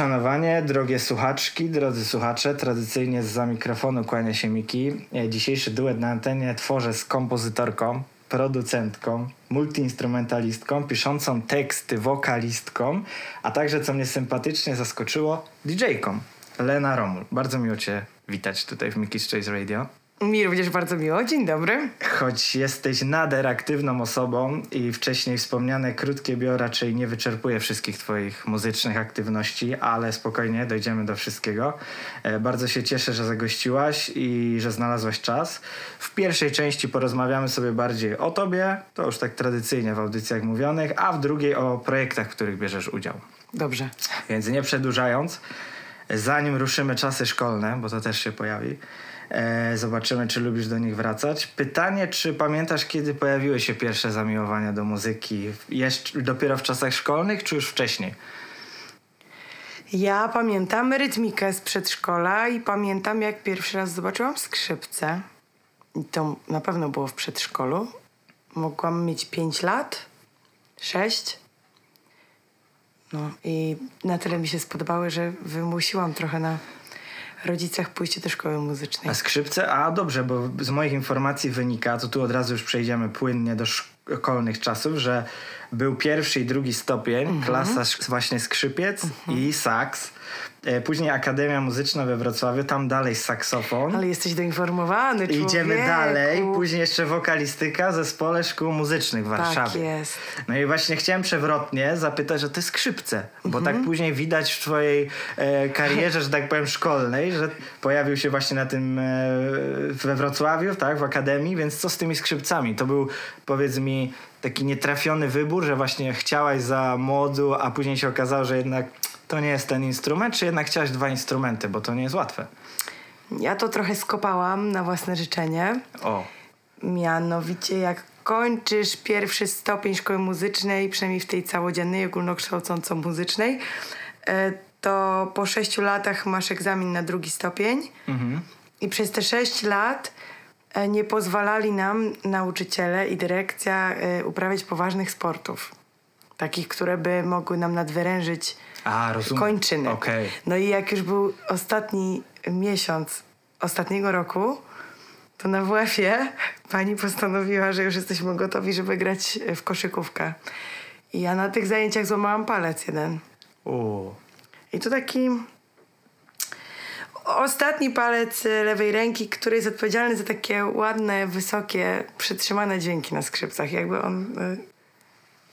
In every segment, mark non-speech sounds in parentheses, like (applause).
Moje uszanowanie, drogie słuchaczki, drodzy słuchacze, tradycyjnie za mikrofonu kłania się Miki. E, Dzisiejszy duet na antenie tworzę z kompozytorką, producentką, multiinstrumentalistką, piszącą teksty, wokalistką, a także, co mnie sympatycznie zaskoczyło, DJ-ką. Lena Romul. Bardzo miło Cię witać tutaj w Miki's Choice Radio. Mi również bardzo miło. Dzień dobry. Choć jesteś nader aktywną osobą i wcześniej wspomniane krótkie bio raczej nie wyczerpuje wszystkich twoich muzycznych aktywności, ale spokojnie dojdziemy do wszystkiego. E, Bardzo się cieszę, że zagościłaś i że znalazłaś czas. W pierwszej części porozmawiamy sobie bardziej o tobie, to już tak tradycyjnie w audycjach mówionych, a w drugiej o projektach, w których bierzesz udział. Dobrze. Więc nie przedłużając, zanim ruszymy czasy szkolne, bo to też się pojawi, zobaczymy, czy lubisz do nich wracać. Pytanie, czy pamiętasz, kiedy pojawiły się pierwsze zamiłowania do muzyki? Jeszcze dopiero w czasach szkolnych, czy już wcześniej? Ja pamiętam rytmikę z przedszkola i pamiętam, jak pierwszy raz zobaczyłam skrzypce. I to na pewno było w przedszkolu. Mogłam mieć 5 lat, 6. No i na tyle mi się spodobały, że wymusiłam trochę na rodzicach pójście do szkoły muzycznej. A skrzypce? A dobrze, bo z moich informacji wynika, to tu od razu już przejdziemy płynnie do szkolnych czasów, że był pierwszy i drugi stopień, Mhm. klasa właśnie skrzypiec i saks. E, Później Akademia Muzyczna we Wrocławiu, tam dalej saksofon. Ale jesteś doinformowany, I Idziemy człowieku. dalej, później jeszcze wokalistyka Zespole Szkół Muzycznych w Warszawie. Tak jest. No i właśnie chciałem przewrotnie zapytać o te skrzypce, bo Mhm. tak później widać w twojej e, karierze, że tak powiem szkolnej, że pojawił się właśnie na tym e, we Wrocławiu, tak, w Akademii, więc co z tymi skrzypcami? To był, powiedz mi, taki nietrafiony wybór, że właśnie chciałaś za młodu, a później się okazało, że jednak to nie jest ten instrument, czy jednak chciałaś dwa instrumenty, bo to nie jest łatwe. Ja to trochę skopałam na własne życzenie. O, Mianowicie, jak kończysz pierwszy stopień szkoły muzycznej, przynajmniej w tej całodziennej, ogólnokształcąco-muzycznej, e, to po sześciu latach masz egzamin na drugi stopień. I przez te sześć lat nie pozwalali nam nauczyciele i dyrekcja e, uprawiać poważnych sportów. Takich, które by mogły nam nadwyrężyć a rozumiem. kończyny. Okej. No i jak już był ostatni miesiąc ostatniego roku, to na WF-ie pani postanowiła, że już jesteśmy gotowi, żeby grać w koszykówkę. I ja na tych zajęciach złamałam palec jeden. U. I to taki ostatni palec lewej ręki, który jest odpowiedzialny za takie ładne, wysokie, przytrzymane dźwięki na skrzypcach. Jakby on... y,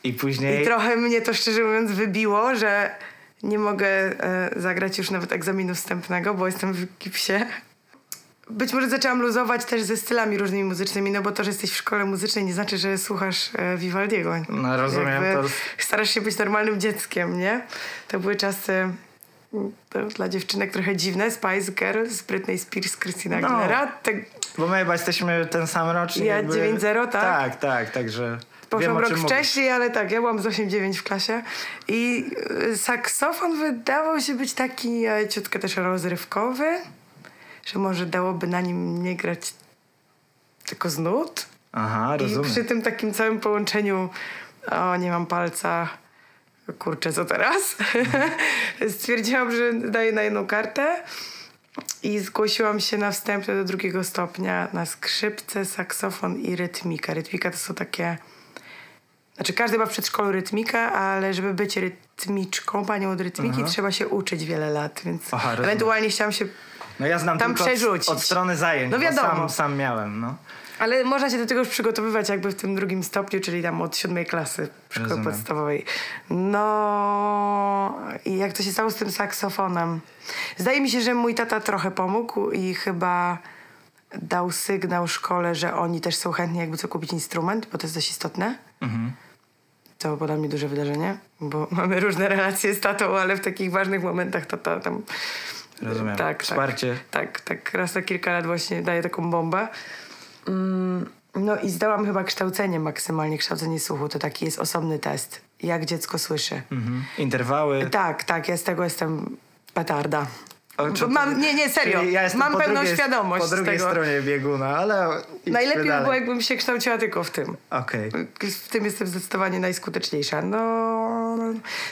I później... i trochę mnie to szczerze mówiąc wybiło, że nie mogę e, zagrać już nawet egzaminu wstępnego, bo jestem w gipsie. Być może zaczęłam luzować też ze stylami różnymi muzycznymi, no bo to, że jesteś w szkole muzycznej nie znaczy, że słuchasz Vivaldiego. No, rozumiem, Jakby to- Starasz się być normalnym dzieckiem, nie? To były czasy to dla dziewczynek trochę dziwne. Spice Girls, Britney Spears, Christina No. Aguilera. Tak, Bo my chyba jesteśmy ten sam rocznik. Ja jakby... 9-0, tak? Tak, tak, także Poszłam wiem, rok czym mówisz. wcześniej, ale tak, ja byłam z 8-9 w klasie. I y, saksofon wydawał się być taki e, ciutkę też rozrywkowy, że może dałoby na nim nie grać tylko z nut. Aha, I rozumiem. przy tym takim całym połączeniu o, nie mam palca, kurczę, co teraz? (laughs) Stwierdziłam, że daję na jedną kartę i zgłosiłam się na wstępne do drugiego stopnia na skrzypce, saksofon i rytmika. Rytmika to są takie... Znaczy każdy ma w przedszkolu rytmikę, ale żeby być rytmiczką, panią od rytmiki, trzeba się uczyć wiele lat, więc Aha, ewentualnie chciałam się... No ja znam tam tylko od, przerzucić. od strony zajęć, No wiadomo. Sam, sam miałem, no. Ale można się do tego już przygotowywać jakby w tym drugim stopniu, czyli tam od siódmej klasy w szkole Rozumiem. podstawowej. No i jak to się stało z tym saksofonem? Zdaje mi się, że mój tata trochę pomógł i chyba dał sygnał szkole, że oni też są chętni jakby co kupić instrument, bo to jest dość istotne. Mhm. To było dla mnie duże wydarzenie, bo (laughs) mamy różne relacje z tatą, ale w takich ważnych momentach tata tam... Rozumiem. Tak, Wsparcie. Tak, tak, tak. Raz na kilka lat właśnie daje taką bombę. Mm, no i zdałam chyba kształcenie maksymalnie, kształcenie słuchu. To taki jest osobny test. Jak dziecko słyszy. Mhm. Interwały. Tak, tak, ja z tego jestem petarda. O, czy- Mam, nie, nie, serio. Ja Mam po pewną drugiej, świadomość Po drugiej tego. stronie bieguna, ale Najlepiej by było, jakbym się kształciła tylko w tym. Okej. W tym jestem zdecydowanie najskuteczniejsza. No,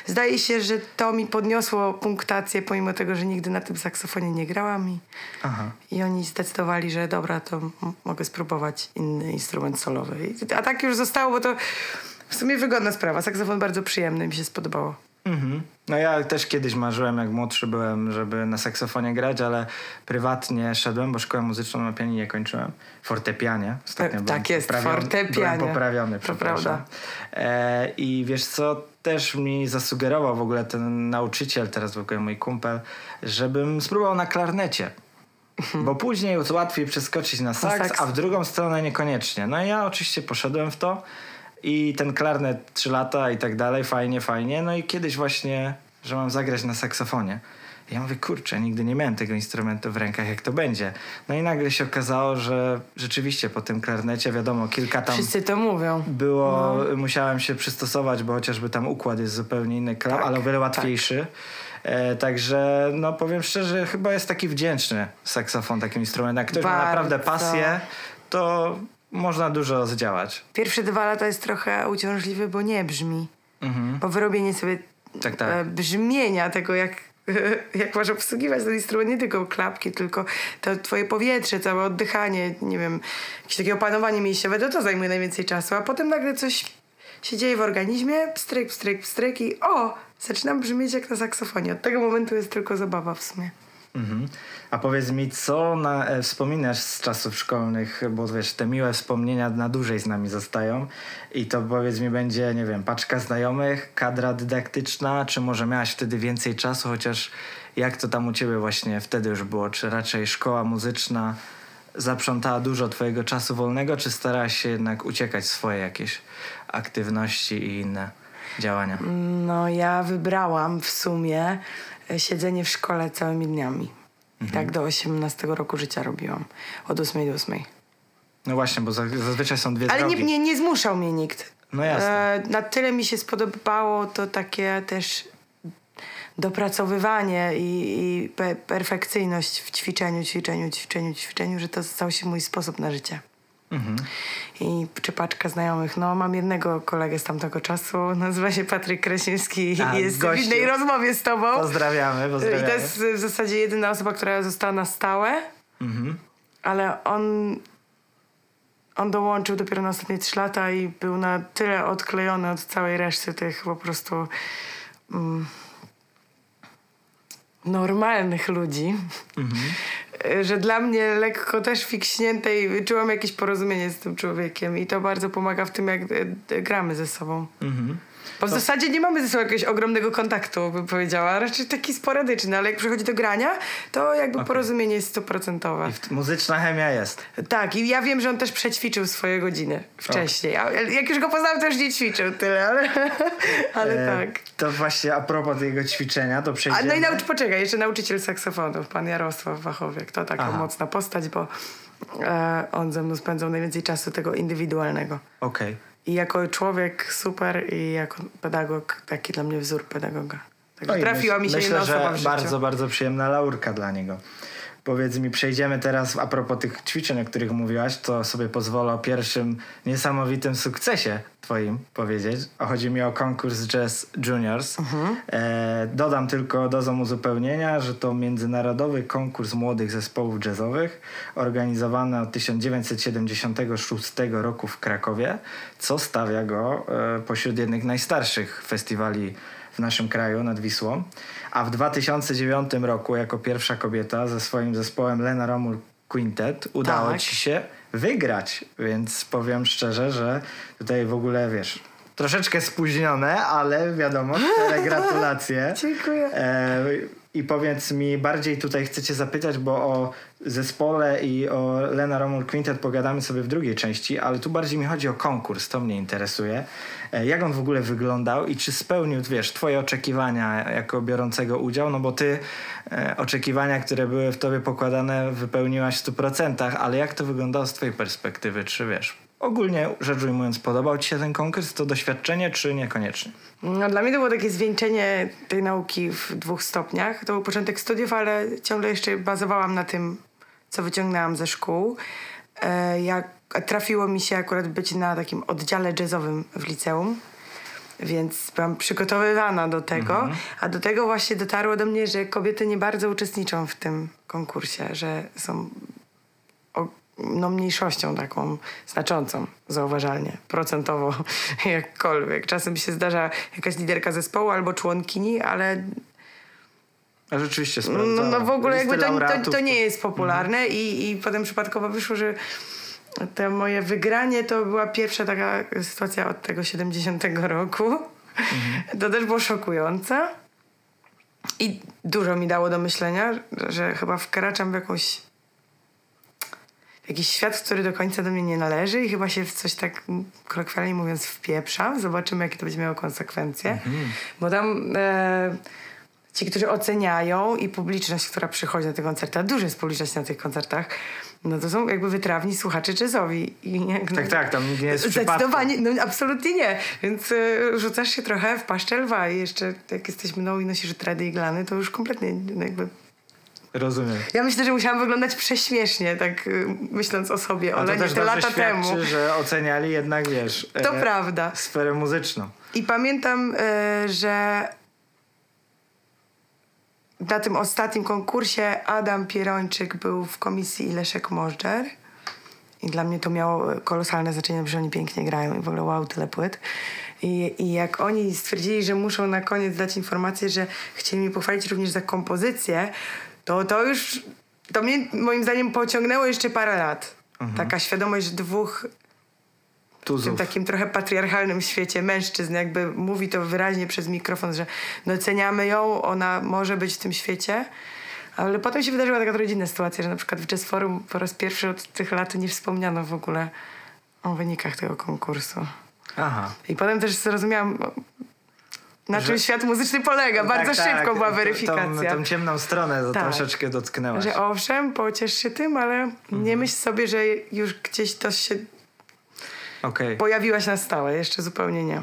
Zdaje się, że to mi podniosło punktację, pomimo tego, że nigdy na tym saksofonie nie grałam. I, Aha. i oni zdecydowali, że dobra, to mogę spróbować inny instrument solowy. I, a tak już zostało, bo to w sumie wygodna sprawa. Saksofon bardzo przyjemny, mi się spodobało. Mhm. No ja też kiedyś marzyłem, jak młodszy byłem, żeby na saksofonie grać, ale prywatnie szedłem, bo szkołę muzyczną na pianinie kończyłem. Fortepianie. Ostatnio E, byłem tak jest, poprawiony- fortepianie. Byłem poprawiony, To prawda. E, I wiesz co, też mi zasugerował w ogóle ten nauczyciel, teraz w ogóle mój kumpel, żebym spróbował na klarnecie. Bo później jest łatwiej przeskoczyć na saks, saks. a w drugą stronę niekoniecznie. No i ja oczywiście poszedłem w to i ten klarnet 3 lata i tak dalej, fajnie, fajnie. No i kiedyś właśnie, że mam zagrać na saksofonie. Ja mówię, kurczę, nigdy nie miałem tego instrumentu w rękach, jak to będzie. No i nagle się okazało, że rzeczywiście po tym klarnecie, wiadomo, kilka tam Wszyscy to mówią. było, musiałem się przystosować, bo chociażby tam układ jest zupełnie inny, Tak, ale o wiele łatwiejszy. E, także no powiem szczerze, chyba jest taki wdzięczny saksofon, takim instrumentem. Jak ktoś ma Bardzo. naprawdę pasję, to można dużo zdziałać. Pierwsze dwa lata jest trochę uciążliwy, bo nie brzmi. Mhm. Bo wyrobienie sobie Tak, tak. e, brzmienia tego, jak, (laughs) jak masz obsługiwać ten instrument, nie tylko klapki, tylko to twoje powietrze, całe oddychanie, nie wiem, jakieś takie opanowanie mięśniowe, to to zajmuje najwięcej czasu, a potem nagle coś się dzieje w organizmie, pstryk, pstryk, pstryk i o, zaczynam brzmieć jak na saksofonie. Od tego momentu jest tylko zabawa w sumie. Mhm. A powiedz mi, co na, e, wspominasz z czasów szkolnych, bo wiesz, te miłe wspomnienia na dłużej z nami zostają. I to powiedz mi będzie, nie wiem, paczka znajomych, kadra dydaktyczna, czy może miałaś wtedy więcej czasu, chociaż jak to tam u ciebie właśnie wtedy już było, czy raczej szkoła muzyczna zaprzątała dużo twojego czasu wolnego, czy starałaś się jednak uciekać swoje jakieś aktywności i inne działania? No, ja wybrałam w sumie e, siedzenie w szkole całymi dniami. I tak do 18 roku życia robiłam. Od 8 do 8. No właśnie, bo za- zazwyczaj są dwie Ale nie, drogi. nie, nie zmuszał mnie nikt. No jasne. E, na tyle mi się spodobało to takie też dopracowywanie i, i pe, perfekcyjność w ćwiczeniu, ćwiczeniu, ćwiczeniu, ćwiczeniu, że to stał się mój sposób na życie. Mhm. I czy paczka znajomych. No, mam jednego kolegę z tamtego czasu, nazywa się Patryk Krasiński A, i jest gościu. w innej rozmowie z tobą. Pozdrawiamy, I pozdrawiamy. to jest w zasadzie jedyna osoba, która została na stałe, Mhm. ale on, on dołączył dopiero na ostatnie trzy lata i był na tyle odklejony od całej reszty tych po prostu mm, normalnych ludzi, (laughs) że dla mnie lekko też fiksniętej czułam jakieś porozumienie z tym człowiekiem i to bardzo pomaga w tym, jak e, gramy ze sobą. Mhm. Bo w zasadzie nie mamy ze sobą jakiegoś ogromnego kontaktu, bym powiedziała. Raczej taki sporadyczny, ale jak przychodzi do grania, to jakby porozumienie jest stuprocentowe. I muzyczna chemia jest. Tak, i ja wiem, że on też przećwiczył swoje godziny wcześniej. A jak już go poznałem, to już nie ćwiczył tyle, ale, (laughs) ale E, tak. To właśnie a propos tego ćwiczenia, to A, przejdziemy. no i naucz, poczekaj, jeszcze nauczyciel saksofonów, pan Jarosław Wachowiak. To taka Aha. mocna postać, bo e, on ze mną spędzał najwięcej czasu tego indywidualnego. Okej. I jako człowiek super i jako pedagog taki dla mnie wzór pedagoga. Także trafiła myśl- mi się myślę, jedna osoba w życiu. bardzo, bardzo przyjemna laurka dla niego. Powiedz mi, przejdziemy teraz, a propos tych ćwiczeń, o których mówiłaś, to sobie pozwolę o pierwszym niesamowitym sukcesie twoim powiedzieć. Chodzi mi o konkurs Jazz Juniors. Mhm. E, dodam tylko dozą uzupełnienia, że to międzynarodowy konkurs młodych zespołów jazzowych organizowany od 1976 roku w Krakowie, co stawia go e, pośród jednych najstarszych festiwali w naszym kraju nad Wisłą. A w 2009 roku jako pierwsza kobieta ze swoim zespołem Lena Romul Quintet udało Tak. ci się wygrać, więc powiem szczerze, że tutaj w ogóle wiesz, troszeczkę spóźnione, ale wiadomo, (laughs) szczere gratulacje. Dziękuję. E, I powiedz mi, bardziej tutaj chcę cię zapytać, bo o zespole i o Lena Romul Quintet pogadamy sobie w drugiej części, ale tu bardziej mi chodzi o konkurs, to mnie interesuje. E, jak on w ogóle wyglądał i czy spełnił, wiesz, twoje oczekiwania jako biorącego udział? No bo ty e, oczekiwania, które były w tobie pokładane, wypełniłaś w 100%, ale jak to wyglądało z twojej perspektywy? Czy wiesz, ogólnie rzecz ujmując, podobał ci się ten konkurs, to doświadczenie, czy niekoniecznie? No, dla mnie to było takie zwieńczenie tej nauki w dwóch stopniach. To był początek studiów, ale ciągle jeszcze bazowałam na tym, co wyciągnęłam ze szkół. E, jak trafiło mi się akurat być na takim oddziale jazzowym w liceum. Więc byłam przygotowywana do tego, Mhm. a do tego właśnie dotarło do mnie, że kobiety nie bardzo uczestniczą w tym konkursie, że są no, mniejszością taką znaczącą, zauważalnie, procentowo, (laughs) jakkolwiek. Czasem się zdarza jakaś liderka zespołu albo członkini, ale A rzeczywiście no, sprawdzałem. no w ogóle jakby to, to, to nie jest popularne i, i potem przypadkowo wyszło, że to moje wygranie to była pierwsza taka sytuacja od tego 70 roku. To też było szokujące. I dużo mi dało do myślenia, że, chyba wkraczam w jakąś jakiś świat, który do końca do mnie nie należy i chyba się w coś tak kolokwialnie mówiąc wpieprzam. Zobaczymy, jakie to będzie miało konsekwencje. Bo tam e, ci, którzy oceniają i publiczność, która przychodzi na te koncerty, a dużo jest publiczność na tych koncertach, no to są jakby wytrawni słuchacze jazzowi. I jak, Tak, tak, tam nikt nie jest. Zdecydowanie, no absolutnie nie. Więc y, rzucasz się trochę w paszczę lwa i jeszcze jak jesteś mną i nosisz tredy i glany, to już kompletnie no jakby... Rozumiem. Ja myślę, że musiałam wyglądać prześmiesznie, tak y, myśląc o sobie, o A to też te lata temu. świadczy, że oceniali jednak, wiesz... To e, prawda. Sferę muzyczną. I pamiętam, y, że na tym ostatnim konkursie Adam Pierończyk był w komisji Leszek Możdżer. I dla mnie to miało kolosalne znaczenie, że oni pięknie grają i w ogóle wow, tyle płyt. I, I jak oni stwierdzili, że muszą na koniec dać informację, że chcieli mnie pochwalić również za kompozycję, to to już, to mnie moim zdaniem pociągnęło jeszcze parę lat. Taka świadomość, dwóch w tym takim trochę patriarchalnym świecie mężczyzn jakby mówi to wyraźnie przez mikrofon, że doceniamy ją, ona może być w tym świecie. Ale potem się wydarzyła taka trochę dziwna sytuacja, że na przykład w Jazz Forum po raz pierwszy od tych lat nie wspomniano w ogóle o wynikach tego konkursu. Aha. I potem też zrozumiałam, na Że- czym świat muzyczny polega. Bardzo Tak, szybko tak, była weryfikacja. Tą, tą ciemną stronę to Tak. troszeczkę dotknęłaś. Że owszem, pociesz się tym, ale Mhm. nie myśl sobie, że już gdzieś to się Okej, pojawiłaś na stałe. Jeszcze zupełnie nie.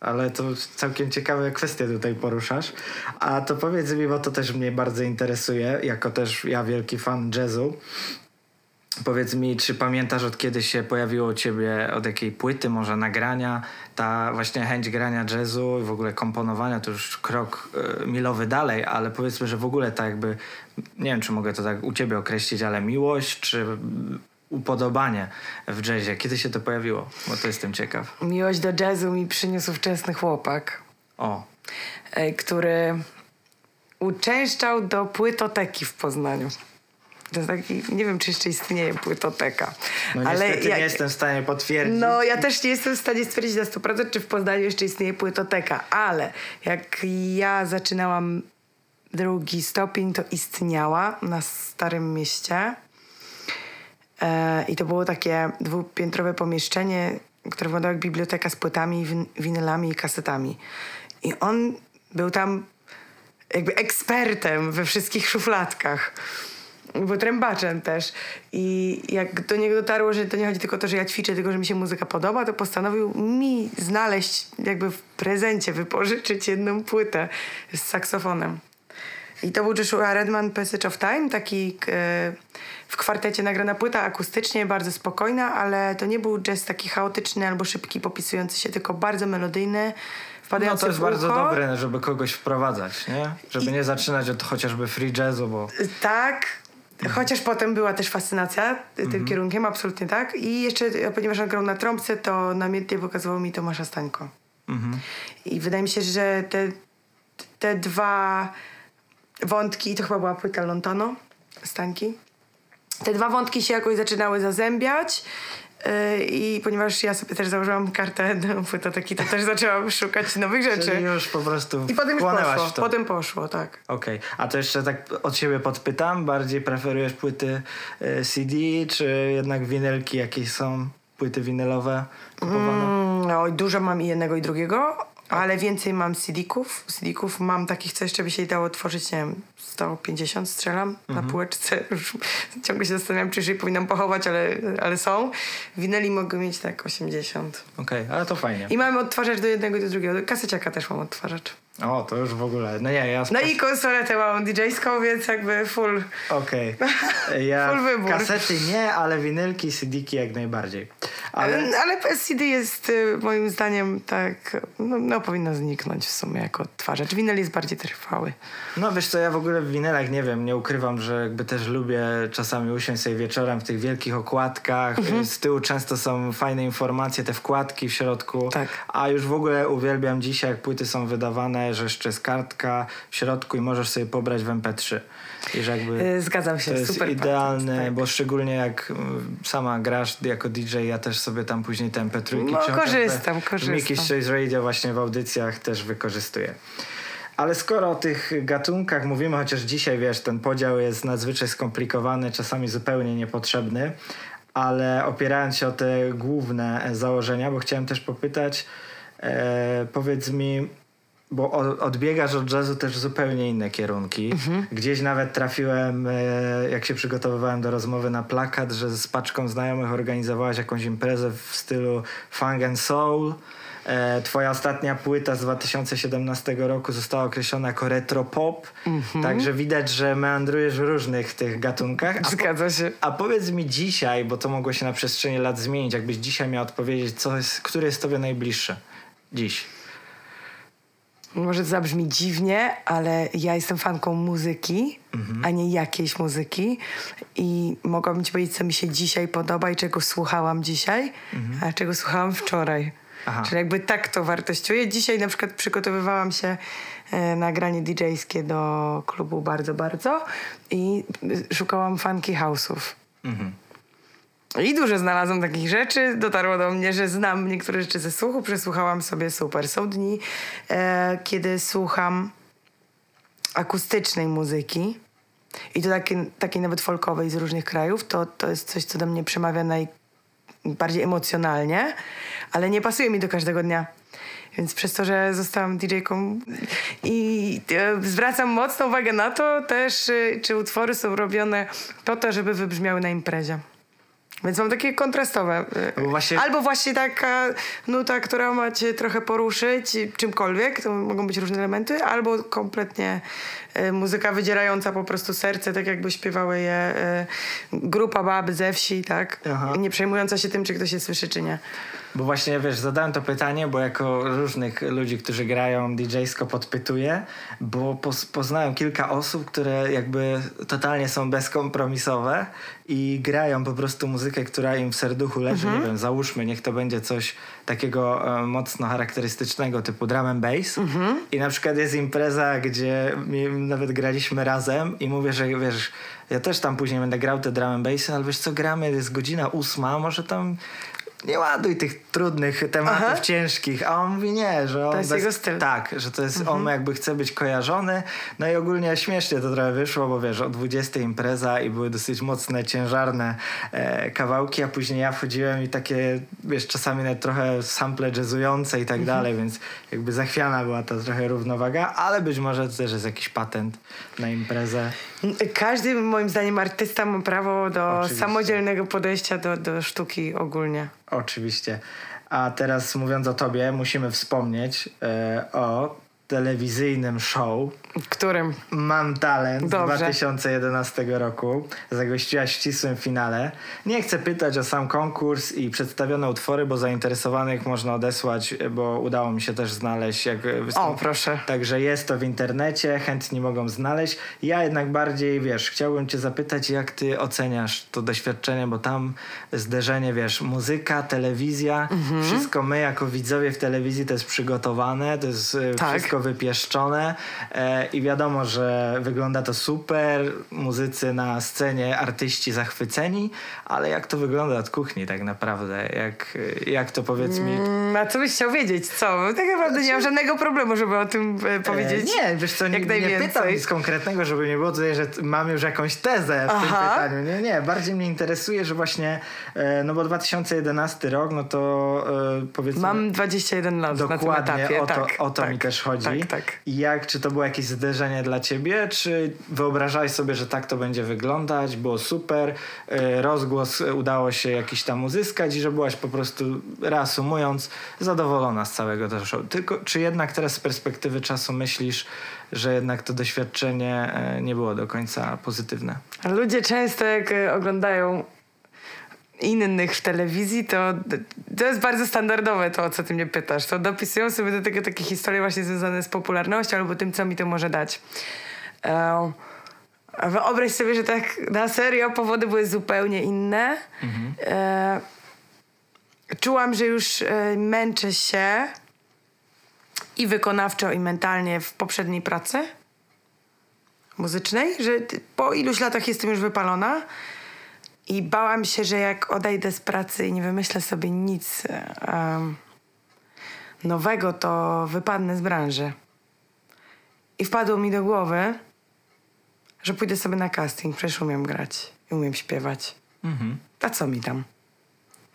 ale to całkiem ciekawe kwestie tutaj poruszasz. A to powiedz mi, bo to też mnie bardzo interesuje, jako też ja wielki fan jazzu. Powiedz mi, czy pamiętasz od kiedy się pojawiło u ciebie, od jakiej płyty, może nagrania, ta właśnie chęć grania jazzu i w ogóle komponowania, to już krok e, milowy dalej, ale powiedzmy, że w ogóle tak jakby, nie wiem czy mogę to tak u ciebie określić, ale miłość czy upodobanie w jazzie, kiedy się to pojawiło? Bo to jestem ciekaw. Miłość do jazzu mi przyniósł wczesny chłopak, O, e, który uczęszczał do płytoteki w Poznaniu. Taki, nie wiem, czy jeszcze istnieje płytoteka. no ale niestety jak- nie jestem w stanie potwierdzić. No, ja też nie jestem w stanie stwierdzić na 100%, czy w Poznaniu jeszcze istnieje płytoteka, ale jak ja zaczynałam drugi stopień, to istniała na Starym Mieście. E, I to było takie dwupiętrowe pomieszczenie, które wyglądało jak biblioteka z płytami, win- winylami i kasetami. I on był tam jakby ekspertem we wszystkich szufladkach. Był trębaczem też. I jak do niego dotarło, że to nie chodzi tylko o to, że ja ćwiczę, tylko że mi się muzyka podoba, to postanowił mi znaleźć, jakby w prezencie wypożyczyć jedną płytę z saksofonem. I to był Joshua Redman Passage of Time, taki e, w kwartecie nagrana płyta akustycznie, bardzo spokojna, ale to nie był jazz taki chaotyczny albo szybki, popisujący się, tylko bardzo melodyjny, No wpadający to jest bardzo dobre, żeby kogoś wprowadzać, nie? Żeby I- nie zaczynać od chociażby free jazzu, bo Tak. Chociaż potem była też fascynacja tym kierunkiem, absolutnie tak. I jeszcze, e, ponieważ on grał na trąbce, to namiętnie pokazywał mi Tomasza Stańko. mhm. I wydaje mi się, że te, te dwa wątki, to chyba była płyta Lontano, Stańki. Te dwa wątki się jakoś zaczynały zazębiać. Yy, I ponieważ ja sobie też założyłam kartę do płytoteki, to też zaczęłam szukać nowych rzeczy. Czyli już po prostu I potem już poszło. w to. Potem poszło, tak. Okej, a to jeszcze tak od siebie podpytam, bardziej preferujesz płyty e, CD, czy jednak winylki jakieś są, płyty winylowe kupowane? Mm, no, dużo mam i jednego i drugiego, ale więcej mam CD-ków. CD-ków mam takich, co jeszcze by się dało tworzyć, nie wiem, 150 strzelam na półeczce. Już ciągle się zastanawiam, czy już je powinnam pochować, ale, ale są. Winyli mogę mieć tak 80. Okej, ale to fajnie. I mam odtwarzacz do jednego i do drugiego. Kaseciaka też mam odtwarzacz. O, to już w ogóle. No nie, ja. No i konsolę tę małą DJ-ską, więc jakby full. Okej. (laughs) Ja Full wybór. kasety nie, ale winylki, CD-ki jak najbardziej. Ale, Ale CD jest y, moim zdaniem tak, no, no powinno zniknąć w sumie jako odtwarzacz. Winyl jest bardziej trwały. no wiesz co, ja w ogóle w winylach nie wiem, nie ukrywam, że jakby też lubię czasami usiąść sobie wieczorem w tych wielkich okładkach. Mhm. Z tyłu często są fajne informacje, te wkładki w środku. Tak. A już w ogóle uwielbiam dzisiaj, jak płyty są wydawane, że jeszcze jest kartka w środku i możesz sobie pobrać w MP3. I że jakby... Y, Zgadzam się, To jest super idealne, patent, tak. bo szczególnie jak mm, sama grasz jako DJ, ja też sobie tam później te MP3 No, wciągam. korzystam, korzystam. Mickey's Choice Radio właśnie w audycjach też wykorzystuję. Ale skoro o tych gatunkach mówimy, chociaż dzisiaj wiesz, ten podział jest nadzwyczaj skomplikowany, czasami zupełnie niepotrzebny, ale opierając się o te główne założenia, bo chciałem też popytać, e, powiedz mi, bo odbiegasz od jazzu też w zupełnie inne kierunki. Gdzieś nawet trafiłem, e, jak się przygotowywałem do rozmowy na plakat, że z paczką znajomych organizowałaś jakąś imprezę w stylu funk and soul. E, Twoja ostatnia płyta z 2017 roku została określona jako retro pop, także widać, że meandrujesz w różnych tych gatunkach. A, po, Zgadza się. a powiedz mi dzisiaj, bo to mogło się na przestrzeni lat zmienić, jakbyś dzisiaj miał odpowiedzieć, co jest, który jest tobie najbliższy dziś. Może to zabrzmi dziwnie, ale ja jestem fanką muzyki, Mhm. a nie jakiejś muzyki. I mogłabym ci powiedzieć, co mi się dzisiaj podoba i czego słuchałam dzisiaj, a czego słuchałam wczoraj. Mhm. Aha. Czyli jakby tak to wartościuję. Dzisiaj na przykład przygotowywałam się e, na granie DJ-skie do klubu bardzo, bardzo i szukałam funky house'ów. Mhm. I dużo znalazłam takich rzeczy. Dotarło do mnie, że znam niektóre rzeczy ze słuchu. Przesłuchałam sobie super. Są dni, e, kiedy słucham akustycznej muzyki i to takiej, takiej nawet folkowej z różnych krajów. To, to jest coś, co do mnie przemawia najbardziej emocjonalnie, ale nie pasuje mi do każdego dnia. Więc przez to, że zostałam DJ-ką i e, zwracam mocną uwagę na to też, e, czy utwory są robione po to, żeby wybrzmiały na imprezie. Więc mam takie kontrastowe. e, właśnie- Albo właśnie taka nuta, która ma cię trochę poruszyć czymkolwiek, to mogą być różne elementy, albo kompletnie muzyka wydzierająca po prostu serce, tak jakby śpiewały je e, grupa bab ze wsi, tak? Aha. Nie przejmująca się tym, czy ktoś je słyszy, czy nie. Bo właśnie, wiesz, zadałem to pytanie, bo jako różnych ludzi, którzy grają DJ-sko podpytuję, bo poznałem kilka osób, które jakby totalnie są bezkompromisowe i grają po prostu muzykę, która im w serduchu leży. Nie wiem, załóżmy, niech to będzie coś takiego e, mocno charakterystycznego typu drum and bass. I na przykład jest impreza, gdzie nawet graliśmy razem i mówię, że wiesz, ja też tam później będę grał te drum and bassy, ale wiesz co, gramy, jest godzina ósma, może tam nie ładuj tych trudnych tematów Aha. ciężkich. A on mówi nie, że on jest jego styl. Tak, że to jest on jakby chce być kojarzony. No i ogólnie śmiesznie to trochę wyszło, bo wiesz, o 20 impreza i były dosyć mocne, ciężarne e, kawałki, a później ja wchodziłem i takie, wiesz, czasami nawet trochę sample jazzujące i tak dalej, więc jakby zachwiana była ta trochę równowaga, ale być może to też jest jakiś patent na imprezę. Każdy, moim zdaniem, artysta ma prawo do Oczywiście. samodzielnego podejścia do, do sztuki ogólnie. Oczywiście. A teraz mówiąc o tobie, musimy wspomnieć e, o telewizyjnym show Którym? Mam talent z Dobrze. 2011 roku. Zagościłaś w ścisłym finale. Nie chcę pytać o sam konkurs i przedstawione utwory, bo zainteresowanych można odesłać, bo udało mi się też znaleźć. Jak O, proszę. Także jest to w internecie, chętni mogą znaleźć. Ja jednak bardziej, wiesz, chciałbym cię zapytać, jak ty oceniasz to doświadczenie, bo tam zderzenie, wiesz, muzyka, telewizja, Mhm. wszystko my jako widzowie w telewizji to jest przygotowane, to jest e, Tak. wszystko wypieszczone e, i wiadomo, że wygląda to super, muzycy na scenie, artyści zachwyceni, ale jak to wygląda od kuchni tak naprawdę? Jak, jak to powiedz mi... Mm, A co byś chciał wiedzieć? Co? Tak naprawdę nie mam żadnego problemu, żeby o tym e, powiedzieć. E, nie, wiesz co, nie, jak nie pytam najwięcej. nic konkretnego, żeby nie było tutaj, że mam już jakąś tezę w tym Aha. pytaniu. Nie, nie, bardziej mnie interesuje, że właśnie, e, no bo 2011 rok, no to e, powiedzmy... Mam 21 lat na tym Dokładnie etapie. o to, tak, o to tak, mi też chodzi. Tak, tak. I jak, czy to było jakieś zderzenie dla ciebie? Czy wyobrażałeś sobie, że tak to będzie wyglądać? Było super, y, rozgłos udało się jakiś tam uzyskać i że byłaś po prostu, reasumując, zadowolona z całego tego show. Tylko, czy jednak teraz z perspektywy czasu myślisz, że jednak to doświadczenie y, nie było do końca pozytywne? Ludzie często jak oglądają innych w telewizji, to, to jest bardzo standardowe to, o co ty mnie pytasz. To dopisują sobie do tego takie historie właśnie związane z popularnością albo tym, co mi to może dać. Um, wyobraź sobie, że tak na serio powody były zupełnie inne. Mhm. E, czułam, że już e, męczę się i wykonawczo, i mentalnie w poprzedniej pracy muzycznej, że po iluś latach jestem już wypalona i bałam się, że jak odejdę z pracy i nie wymyślę sobie nic um, nowego, to wypadnę z branży. I wpadło mi do głowy, że pójdę sobie na casting, przecież umiem grać i umiem śpiewać. Mhm. A co mi tam?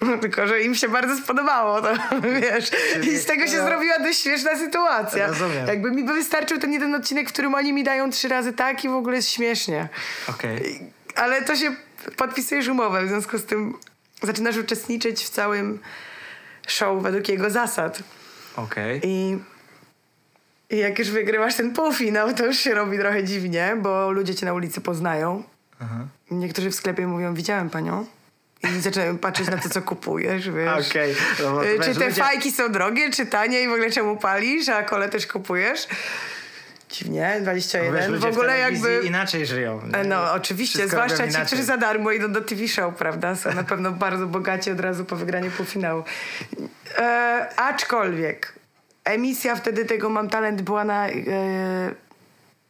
(laughs) Tylko, że im się bardzo spodobało, to (laughs) wiesz. I z tego się no. zrobiła dość śmieszna sytuacja. Rozumiem. Jakby mi by wystarczył ten jeden odcinek, w którym oni mi dają trzy razy tak i w ogóle jest śmiesznie. Okej. Okay. Ale to się podpisujesz umowę, w związku z tym zaczynasz uczestniczyć w całym show według jego zasad. Okej. Okay. I, I jak już wygrywasz ten półfinał, to już się robi trochę dziwnie, bo ludzie cię na ulicy poznają. Aha. Niektórzy w sklepie mówią, widziałem panią. I zaczynają patrzeć na to, co kupujesz, wiesz. (laughs) Okay. No, czy te fajki są drogie, czy tanie i w ogóle czemu palisz, a kole też kupujesz. Dziwnie, 21. Wiesz, w ogóle jakby. inaczej żyją. Nie? No, oczywiście, Wszystko zwłaszcza ci, którzy za darmo idą do TV show, prawda? Są na pewno bardzo bogaci od razu po wygraniu półfinału. E, aczkolwiek emisja wtedy tego Mam Talent była na, e,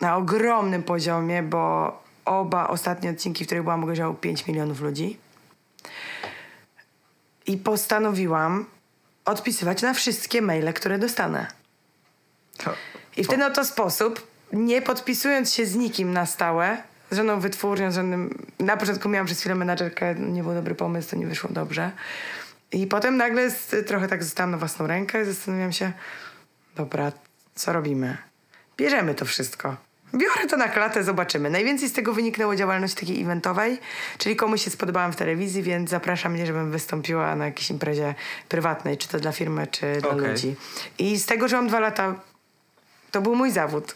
na ogromnym poziomie, bo oba ostatnie odcinki, w których byłam, oglądało 5 milionów ludzi. I postanowiłam odpisywać na wszystkie maile, które dostanę. To i w ten oto sposób, nie podpisując się z nikim na stałe, z żadną wytwórnią, z żadnym... Na początku miałam przez chwilę menadżerkę, nie był dobry pomysł, to nie wyszło dobrze. I potem nagle trochę tak zostałam na własną rękę, zastanawiam się, dobra, co robimy? Bierzemy to wszystko. Biorę to na klatę, zobaczymy. Najwięcej z tego wyniknęło działalność takiej eventowej, czyli komuś się spodobałam w telewizji, więc zapraszam mnie, żebym wystąpiła na jakiejś imprezie prywatnej, czy to dla firmy, czy dla okay. ludzi. I z tego, że mam dwa lata to był mój zawód.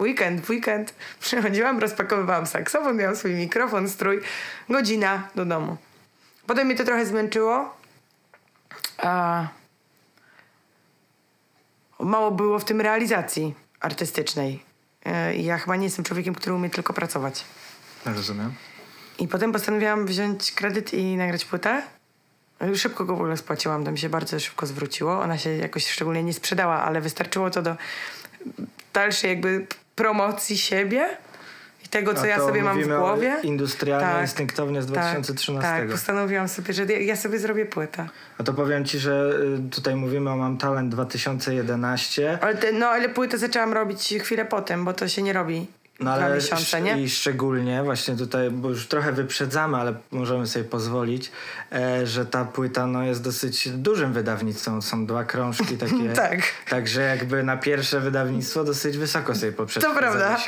Weekend, weekend. (laughs) Przychodziłam, rozpakowywałam saksofon, miałam swój mikrofon, strój. Godzina do domu. Potem mnie to trochę zmęczyło. A... Mało było w tym realizacji artystycznej. E, ja chyba nie jestem człowiekiem, który umie tylko pracować. Rozumiem. I potem postanowiłam wziąć kredyt i nagrać płytę. Szybko go w ogóle spłaciłam, to mi się bardzo szybko zwróciło. Ona się jakoś szczególnie nie sprzedała, ale wystarczyło to do dalszej jakby promocji siebie i tego, co ja sobie mam w głowie. Industrialnie, tak, instynktownie z 2013. Tak, tak, postanowiłam sobie, że ja sobie zrobię płytę. A to powiem ci, że y, tutaj mówimy o Mam Talent 2011. Ale te, no ale płytę zaczęłam robić chwilę potem, bo to się nie robi no ale miesiące, nie? I szczególnie właśnie tutaj, bo już trochę wyprzedzamy, ale możemy sobie pozwolić, e, że ta płyta no, jest dosyć dużym wydawnictwem. Są dwa krążki (laughs) takie. tak. Także jakby na pierwsze wydawnictwo dosyć wysoko sobie poprzednio To prawda.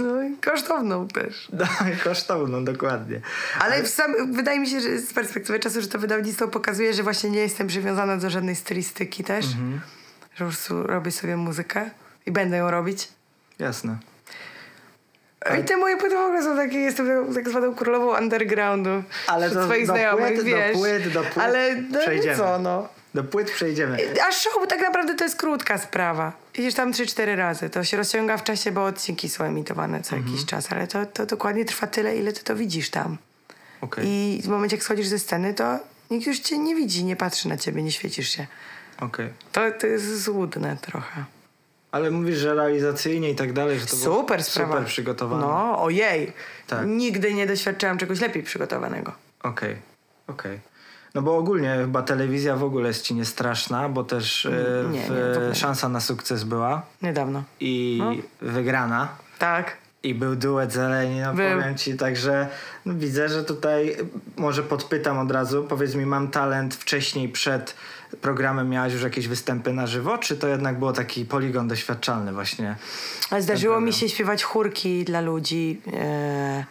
No i kosztowną też. No i kosztowną, dokładnie. Ale, ale... Sam, wydaje mi się, że z perspektywy czasu, że to wydawnictwo pokazuje, że właśnie nie jestem przywiązana do żadnej stylistyki też. Mhm. Że po prostu robię sobie muzykę i będę ją robić. Jasne. I te moje płyty w ogóle są takie, jestem tak zwaną królową undergroundu. Ale do, swoich do znajomych, płyt, wiesz. Do płyt, do płyt Ale no, przejdziemy. co no. Do płyt przejdziemy. A show tak naprawdę to jest krótka sprawa. Idziesz tam 3-4 razy. To się rozciąga w czasie, bo odcinki są emitowane co mhm. jakiś czas, ale to, to dokładnie trwa tyle, ile ty to widzisz tam. Okay. I w momencie, jak schodzisz ze sceny, to nikt już cię nie widzi, nie patrzy na ciebie, nie świecisz się. Okay. To, to jest złudne trochę. Ale mówisz, że realizacyjnie i tak dalej, że to super było sprawa. super przygotowane. No, ojej. Tak. Nigdy nie doświadczyłam czegoś lepiej przygotowanego. Okej, okay. okej. Okay. No bo ogólnie chyba telewizja w ogóle jest ci niestraszna, bo też nie, nie, szansa na sukces była. Niedawno. I no. wygrana. Tak. I był duet Zeleni, no Był. powiem ci, także no, widzę, że tutaj może podpytam od razu, powiedz mi, mam talent wcześniej, przed programem miałaś już jakieś występy na żywo, czy to jednak było taki poligon doświadczalny właśnie? Ale zdarzyło mi się śpiewać chórki dla ludzi, e,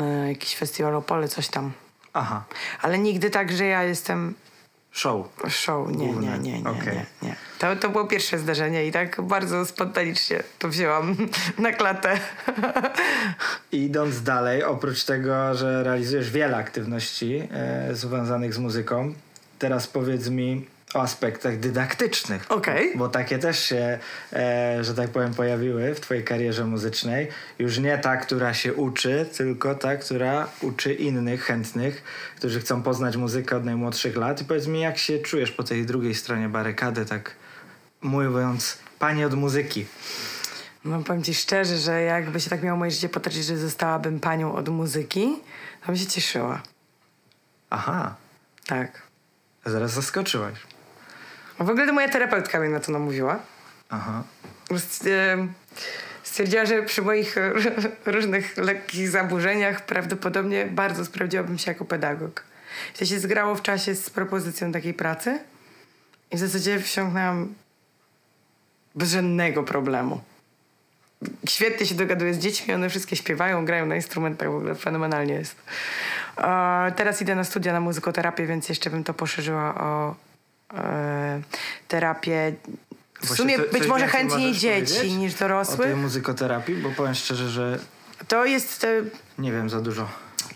e, jakiś festiwal Opole, coś tam. Aha, Ale nigdy tak, że ja jestem show. show. Nie, Główne. nie, nie, nie, Okej. nie, nie. To, to było pierwsze zdarzenie i tak bardzo spontanicznie to wzięłam (laughs) na klatę. Idąc dalej, oprócz tego, że realizujesz wiele aktywności e, związanych z muzyką, teraz powiedz mi o aspektach dydaktycznych. Okej. Bo takie też się, e, że tak powiem, pojawiły w twojej karierze muzycznej. Już nie ta, która się uczy, tylko ta, która uczy innych chętnych, którzy chcą poznać muzykę od najmłodszych lat. I powiedz mi, jak się czujesz po tej drugiej stronie barykady, tak mówiąc, panie od muzyki. No powiem ci szczerze, że jakby się tak miało moje życie potoczyć, że zostałabym panią od muzyki, to bym się cieszyła. Aha, Tak. Zaraz zaskoczyłaś. W ogóle to moja terapeutka mnie na to namówiła. Aha. E, Stwierdziła, że przy moich (laughs) różnych lekkich zaburzeniach prawdopodobnie bardzo sprawdziłabym się jako pedagog. To się zgrało w czasie z propozycją takiej pracy i w zasadzie wsiągnęłam bez żadnego problemu. Świetnie się dogaduję z dziećmi, one wszystkie śpiewają, grają na instrumentach, w ogóle fenomenalnie jest. Teraz idę na studia na muzykoterapię, więc jeszcze bym to poszerzyła o e, terapię w Właśnie sumie to- być może chętniej dzieci niż O tej dorosłych. muzykoterapii, bo powiem szczerze, że To jest e, nie wiem za dużo.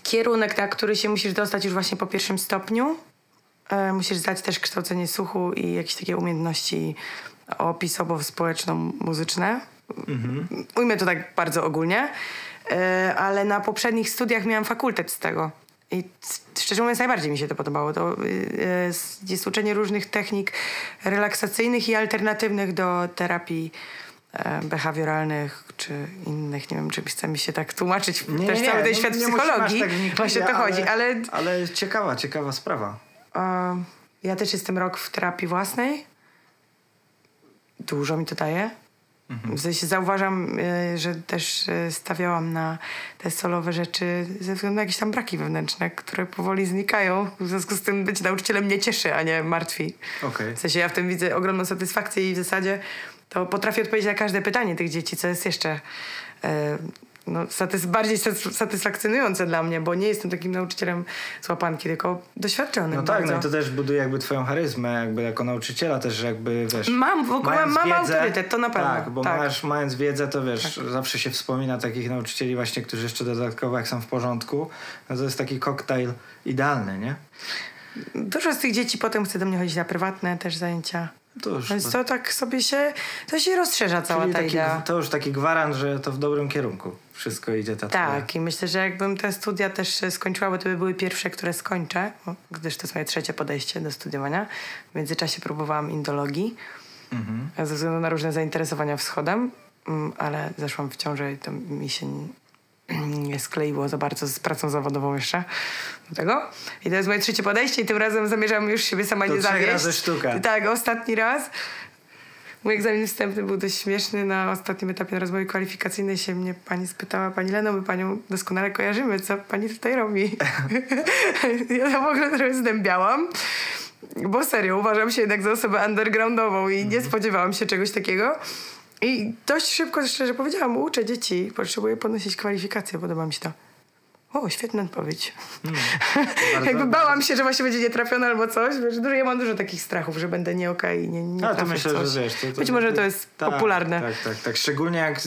kierunek, na który się musisz dostać już właśnie po pierwszym stopniu. E, musisz zdać też kształcenie słuchu i jakieś takie umiejętności opisowo-społeczno-muzyczne. Ujmę to tak bardzo ogólnie. Ale na poprzednich studiach miałam fakultet z tego. I szczerze mówiąc, najbardziej mi się to podobało. To y, y, jest uczenie różnych technik relaksacyjnych i alternatywnych do terapii e, behawioralnych czy innych. Nie wiem, czy chce mi się tak tłumaczyć też cały ten świat nie psychologii. tak Właśnie o to chodzi, ale Ale ciekawa, ciekawa sprawa. ja też jestem rok w terapii własnej. Dużo mi to daje. W sensie zauważam, e, że też e, stawiałam na te solowe rzeczy ze względu na jakieś tam braki wewnętrzne, które powoli znikają. W związku z tym być nauczycielem mnie cieszy, a nie martwi. Okej. W sensie ja w tym widzę ogromną satysfakcję i w zasadzie to potrafię odpowiedzieć na każde pytanie tych dzieci, co jest jeszcze e, no, satys- bardziej satys- satysfakcjonujące dla mnie, bo nie jestem takim nauczycielem z łapanki, tylko doświadczonym No tak, bardzo. no i to też buduje jakby twoją charyzmę, jakby jako nauczyciela też, jakby wiesz... Mam, w ogóle mam autorytet, to na pewno. Tak, bo Tak. Masz, mając wiedzę, to wiesz, zawsze się wspomina takich nauczycieli właśnie, którzy jeszcze dodatkowo jak są w porządku, no to jest taki koktajl idealny, nie? Dużo z tych dzieci potem chce do mnie chodzić na prywatne też zajęcia. To już, Więc to tak sobie się, to się rozszerza cała ta idea. to już taki gwarant, że to w dobrym kierunku wszystko idzie ta twoja- Tak, i myślę, że jakbym te studia też skończyła, bo to by były pierwsze, które skończę, gdyż to jest moje trzecie podejście do studiowania. W międzyczasie próbowałam indologii Mhm. ze względu na różne zainteresowania wschodem, mm, ale zeszłam w ciążę i to mi się (clears throat) nie skleiło za bardzo z pracą zawodową jeszcze do tego. I to jest moje trzecie podejście i tym razem zamierzam już siebie sama To nie zawieść. razy sztuka. Tak, ostatni raz. Mój egzamin wstępny był dość śmieszny. Na ostatnim etapie rozmowy kwalifikacyjnej się mnie pani spytała, pani Leno, my panią doskonale kojarzymy, co pani tutaj robi? (laughs) ja w ogóle trochę zdębiałam, bo serio, uważam się jednak za osobę undergroundową i nie spodziewałam się czegoś takiego. I dość szybko, szczerze powiedziałam, uczę dzieci, potrzebuję podnosić kwalifikacje, podoba mi się to. O, świetna odpowiedź. (laughs) Bardzo- Jakby bałam się, że właśnie będzie nietrafiona albo coś. Wiesz, dużo, ja mam dużo takich strachów, że będę nie okej, nie, nie A to myślę, coś. że wiesz. To, to, Być może to jest tak, popularne. Tak, tak, tak. Szczególnie jak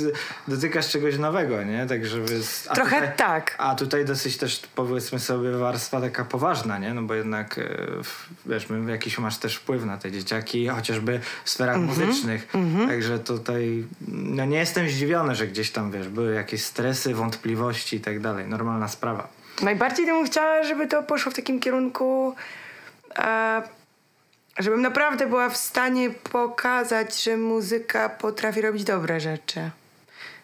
dotykasz czegoś nowego, nie? Tak, żeby. a Trochę tutaj, tak. A tutaj dosyć też powiedzmy sobie warstwa taka poważna, nie? No bo jednak e, wiesz, jakiś masz też wpływ na te dzieciaki, chociażby w sferach Mhm, muzycznych. Także tutaj no nie jestem zdziwiony, że gdzieś tam wiesz, były jakieś stresy, wątpliwości i tak dalej. Normalna sprawa. Najbardziej bym chciała, żeby to poszło w takim kierunku, e, żebym naprawdę była w stanie pokazać, że muzyka potrafi robić dobre rzeczy.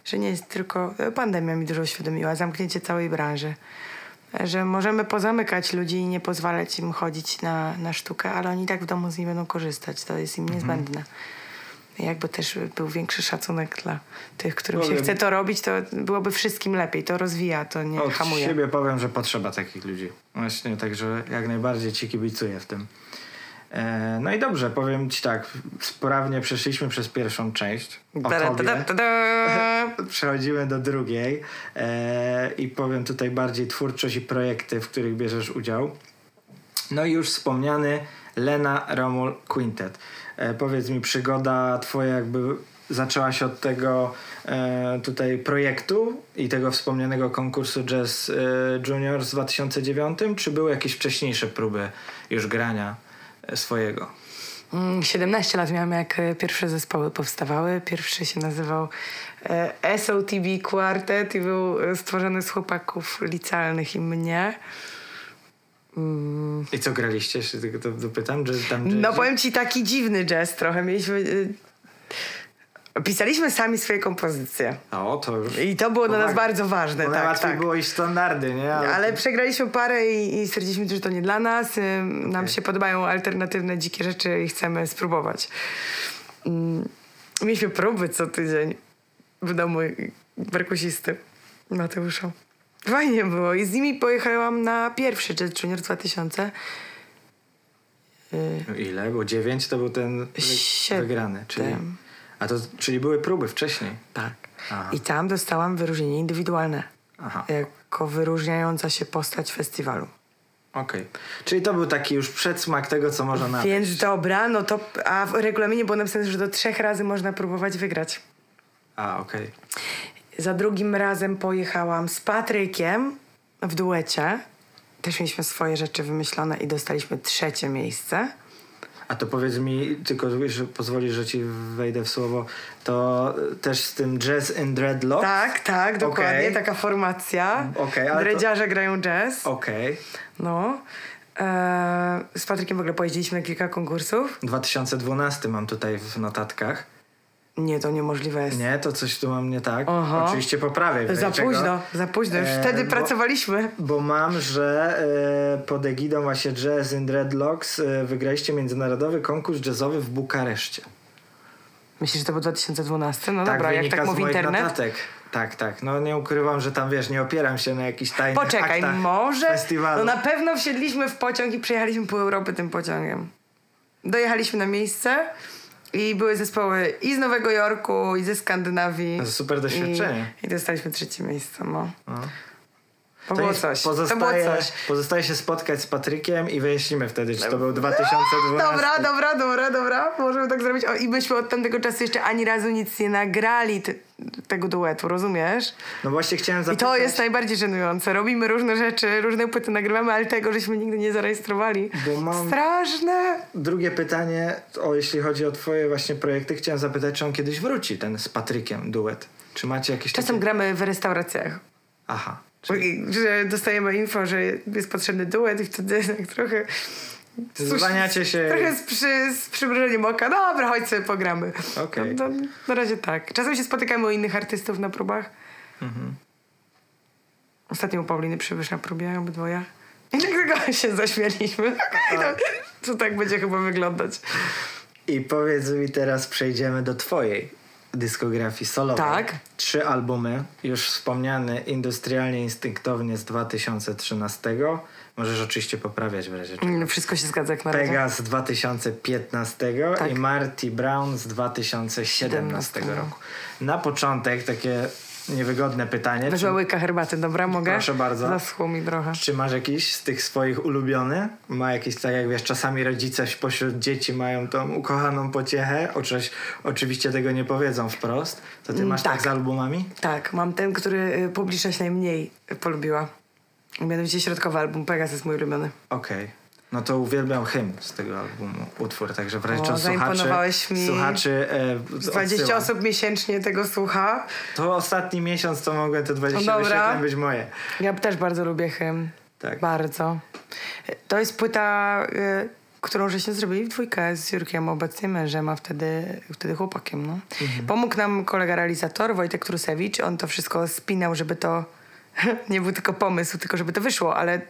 Że nie jest tylko. Pandemia mi dużo uświadomiła, zamknięcie całej branży. Że możemy pozamykać ludzi i nie pozwalać im chodzić na, na sztukę, ale oni tak w domu z niej będą korzystać. To jest im niezbędne. Jakby też był większy szacunek dla tych, którym się Powiem- chce to robić, to byłoby wszystkim lepiej. To rozwija, to nie Od hamuje. siebie powiem, że potrzeba takich ludzi. Właśnie, także jak najbardziej ci kibicuję w tym. E, no i dobrze, powiem ci tak, sprawnie przeszliśmy przez pierwszą część. (laughs) Przechodzimy do drugiej e, i powiem tutaj bardziej twórczość i projekty, w których bierzesz udział. No i już wspomniany Lena Romul Quintet. E, powiedz mi, przygoda twoja jakby zaczęła się od tego e, tutaj projektu i tego wspomnianego konkursu Jazz e, Junior z 2009, czy były jakieś wcześniejsze próby już grania e, swojego? Mm, 17 lat miałam, jak pierwsze zespoły powstawały. Pierwszy się nazywał SOTB Quartet i był stworzony z chłopaków licealnych i mnie. I co graliście? Jeszcze tylko to dopytam, że tam? No powiem ci, taki dziwny jazz trochę. Mieliśmy... y, Pisaliśmy sami swoje kompozycje. O, to już... I to było dla nas bardzo ważne. Bo Tak, najłatwiej tak. było iść standardy, nie? Ale przegraliśmy parę i, i stwierdziliśmy, że to nie dla nas. Ym, Nam się podobają alternatywne, dzikie rzeczy i chcemy spróbować. Ym, Mieliśmy próby co tydzień w domu perkusisty Mateusza. Fajnie było i z nimi pojechałam na pierwszy Jazz Junior 2000. No Ile? Bo 9 to był ten wy- Siedem. wygrany. Czyli, a to, czyli były próby wcześniej. Tak. Aha. I tam dostałam wyróżnienie indywidualne. Aha. Jako wyróżniająca się postać festiwalu. Okej. Czyli to był taki już przedsmak tego, co można na. Więc dobra, no to. A w regulaminie było napisane, że do trzech razy można próbować wygrać. A, okej. Za drugim razem pojechałam z Patrykiem w duecie. Też mieliśmy swoje rzeczy wymyślone i dostaliśmy trzecie miejsce. A to powiedz mi, tylko że pozwolisz, że ci wejdę w słowo, to też z tym Jazz and Dreadlocks? Tak, tak, dokładnie. Okej. Taka formacja. Okej, ale to- Dredziarze grają jazz. Okej. No. Eee, z Patrykiem w ogóle pojeździliśmy na kilka konkursów. 2012 mam tutaj w notatkach. Nie, to niemożliwe jest. Nie, to coś tu mam nie tak. Aha. Oczywiście poprawię. Za razie czego. późno, za późno. Już Eee, wtedy bo- pracowaliśmy. Bo mam, że e, pod egidą właśnie Jazz in Dreadlocks e, wygraliście międzynarodowy konkurs jazzowy w Bukareszcie. Myślisz, że to był 2012? No tak dobra, jak tak mówi internet. notatek. Tak, tak. No nie ukrywam, że tam wiesz, nie opieram się na jakichś tajnych Poczekaj, może? festiwalu. No na pewno wsiedliśmy w pociąg i przejechaliśmy pół Europy tym pociągiem. Dojechaliśmy na miejsce i były zespoły i z Nowego Jorku, i ze Skandynawii. To super doświadczenie. I, i dostaliśmy trzecie miejsce, no. No. To, było coś. To było Pozostaje, coś. pozostaje się spotkać z Patrykiem i wyjaśnimy wtedy, czy to był 2012. Dobra, dobra, dobra, dobra. Możemy tak zrobić. O, I myśmy od tamtego czasu jeszcze ani razu nic nie nagrali te, tego duetu, rozumiesz? No właśnie chciałem I zapytać. to jest najbardziej żenujące. Robimy różne rzeczy, różne płyty nagrywamy, ale tego żeśmy nigdy nie zarejestrowali. Bo mam- Straszne. Drugie pytanie, o jeśli chodzi o twoje właśnie projekty, chciałem zapytać, czy on kiedyś wróci, ten z Patrykiem duet. Czy macie jakieś Czasem takie... gramy w restauracjach. Aha. Że dostajemy info, że jest potrzebny duet i wtedy (laughs) tak trochę... Zwalniacie się. Trochę z, przy, z przymrużeniem oka. Dobra, chodź sobie pogramy. Okej. No, no, na razie tak. Czasem się spotykamy u innych artystów na próbach. Mhm. Ostatnio u Pauliny przybysz na próbie obydwoje. I dlatego się zaśmialiśmy. (laughs) Okej, no, to tak będzie chyba wyglądać. I powiedz mi teraz, przejdziemy do twojej dyskografii solowej. Tak. Trzy albumy, już wspomniany Industrialnie Instynktownie z 2013. Możesz oczywiście poprawiać w razie czego. Mm, Wszystko się zgadza jak na razie. Pega z 2015 Tak. i Marty Brown z 2017 roku. Na początek takie niewygodne pytanie. Wezmę Czy, łyka herbaty, dobra? Mogę? Proszę bardzo. Zaschło mi trochę. czy masz jakiś z tych swoich ulubiony? Ma jakiś, tak jak wiesz, czasami rodzice pośród dzieci mają tą ukochaną pociechę. Oczywiście, oczywiście tego nie powiedzą wprost. To ty Mm, masz tak, tak. z albumami? Tak, mam ten, który y, publiczność najmniej polubiła. Mianowicie środkowy album Pegas jest mój ulubiony. Okej. No to uwielbiam hymn z tego albumu, utwór, także w razie O, słuchaczy, mi. słuchaczy e, 20 odsyłam. osób miesięcznie tego słucha. To ostatni miesiąc to mogłem te 20 No dobra. wyświetleń być moje. Ja też bardzo lubię hymn. Tak. Bardzo. To jest płyta, y, którą żeśmy zrobili w dwójkę z Jurkiem, obecnie mężem, a wtedy, wtedy chłopakiem. No. Mhm. Pomógł nam kolega realizator Wojtek Trusewicz. On to wszystko spinał, żeby to (laughs) nie był tylko pomysł, tylko żeby to wyszło, ale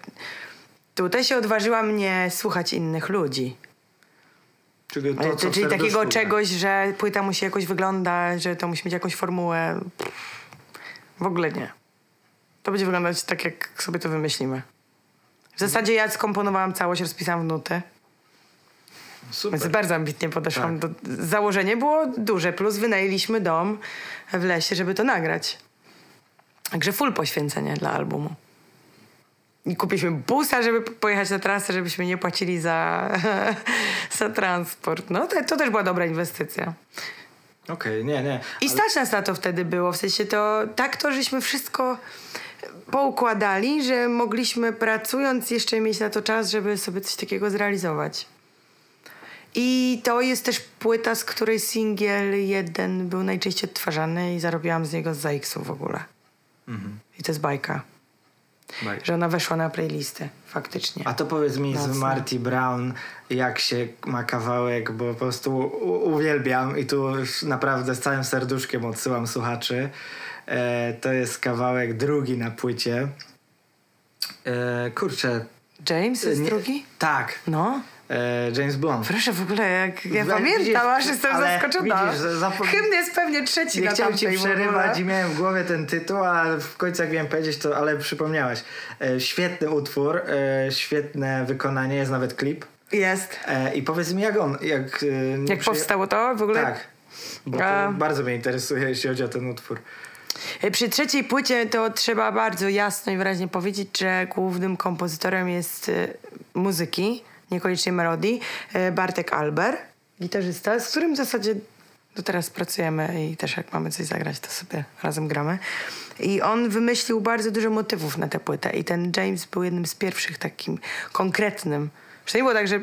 tutaj się odważyłam nie słuchać innych ludzi. Czyli, to, co Czyli takiego czegoś, że płyta musi jakoś wyglądać, że to musi mieć jakąś formułę. W ogóle nie. To będzie wyglądać tak, jak sobie to wymyślimy. W zasadzie ja skomponowałam całość, rozpisałam w nuty. Super. Więc bardzo ambitnie podeszłam. Tak. Do, założenie było duże, plus wynajęliśmy dom w lesie, żeby to nagrać. Także full poświęcenie dla albumu. I kupiliśmy busa, żeby po- pojechać na trasę, żebyśmy nie płacili za, (laughs) za transport. No to, to też była dobra inwestycja. Okej, nie, nie. I ale- stać nas na to wtedy było. W sensie to tak to, żeśmy wszystko poukładali, że mogliśmy pracując jeszcze mieć na to czas, żeby sobie coś takiego zrealizować. I to jest też płyta, z której singiel jeden był najczęściej odtwarzany i zarobiłam z niego z ZX-u w ogóle. Mhm. I to jest bajka, Baj. że ona weszła na playlisty, faktycznie. A to powiedz mi z. Marty Brown, jak się ma kawałek, bo po prostu uwielbiam i tu już naprawdę z całym serduszkiem odsyłam słuchaczy. E, to jest kawałek drugi na płycie. E, kurczę. James jest nie- drugi? Tak. No. E, James Blunt. Proszę w ogóle, jak ja We- pamiętam, aż jestem zaskoczona. widzisz, że zapo- Hymn jest pewnie trzeci Nie na chciałem ci przerywać i miałem w głowie ten tytuł, ale w końcu jak miałem powiedzieć to, ale przypomniałaś. E, świetny utwór, e, świetne wykonanie, jest nawet klip. Jest. E, I powiedz mi jak on, jak... E, Jak powstało to w ogóle? Tak. Bo A. bardzo mnie interesuje, jeśli chodzi o ten utwór. E, Przy trzeciej płycie to trzeba bardzo jasno i wyraźnie powiedzieć, że głównym kompozytorem jest muzyki, niekoniecznie melodii, e, Bartek Alber, gitarzysta, z którym w zasadzie do teraz pracujemy i też jak mamy coś zagrać, to sobie razem gramy. I on wymyślił bardzo dużo motywów na tę płytę i ten James był jednym z pierwszych takim konkretnym. Że nie było tak, że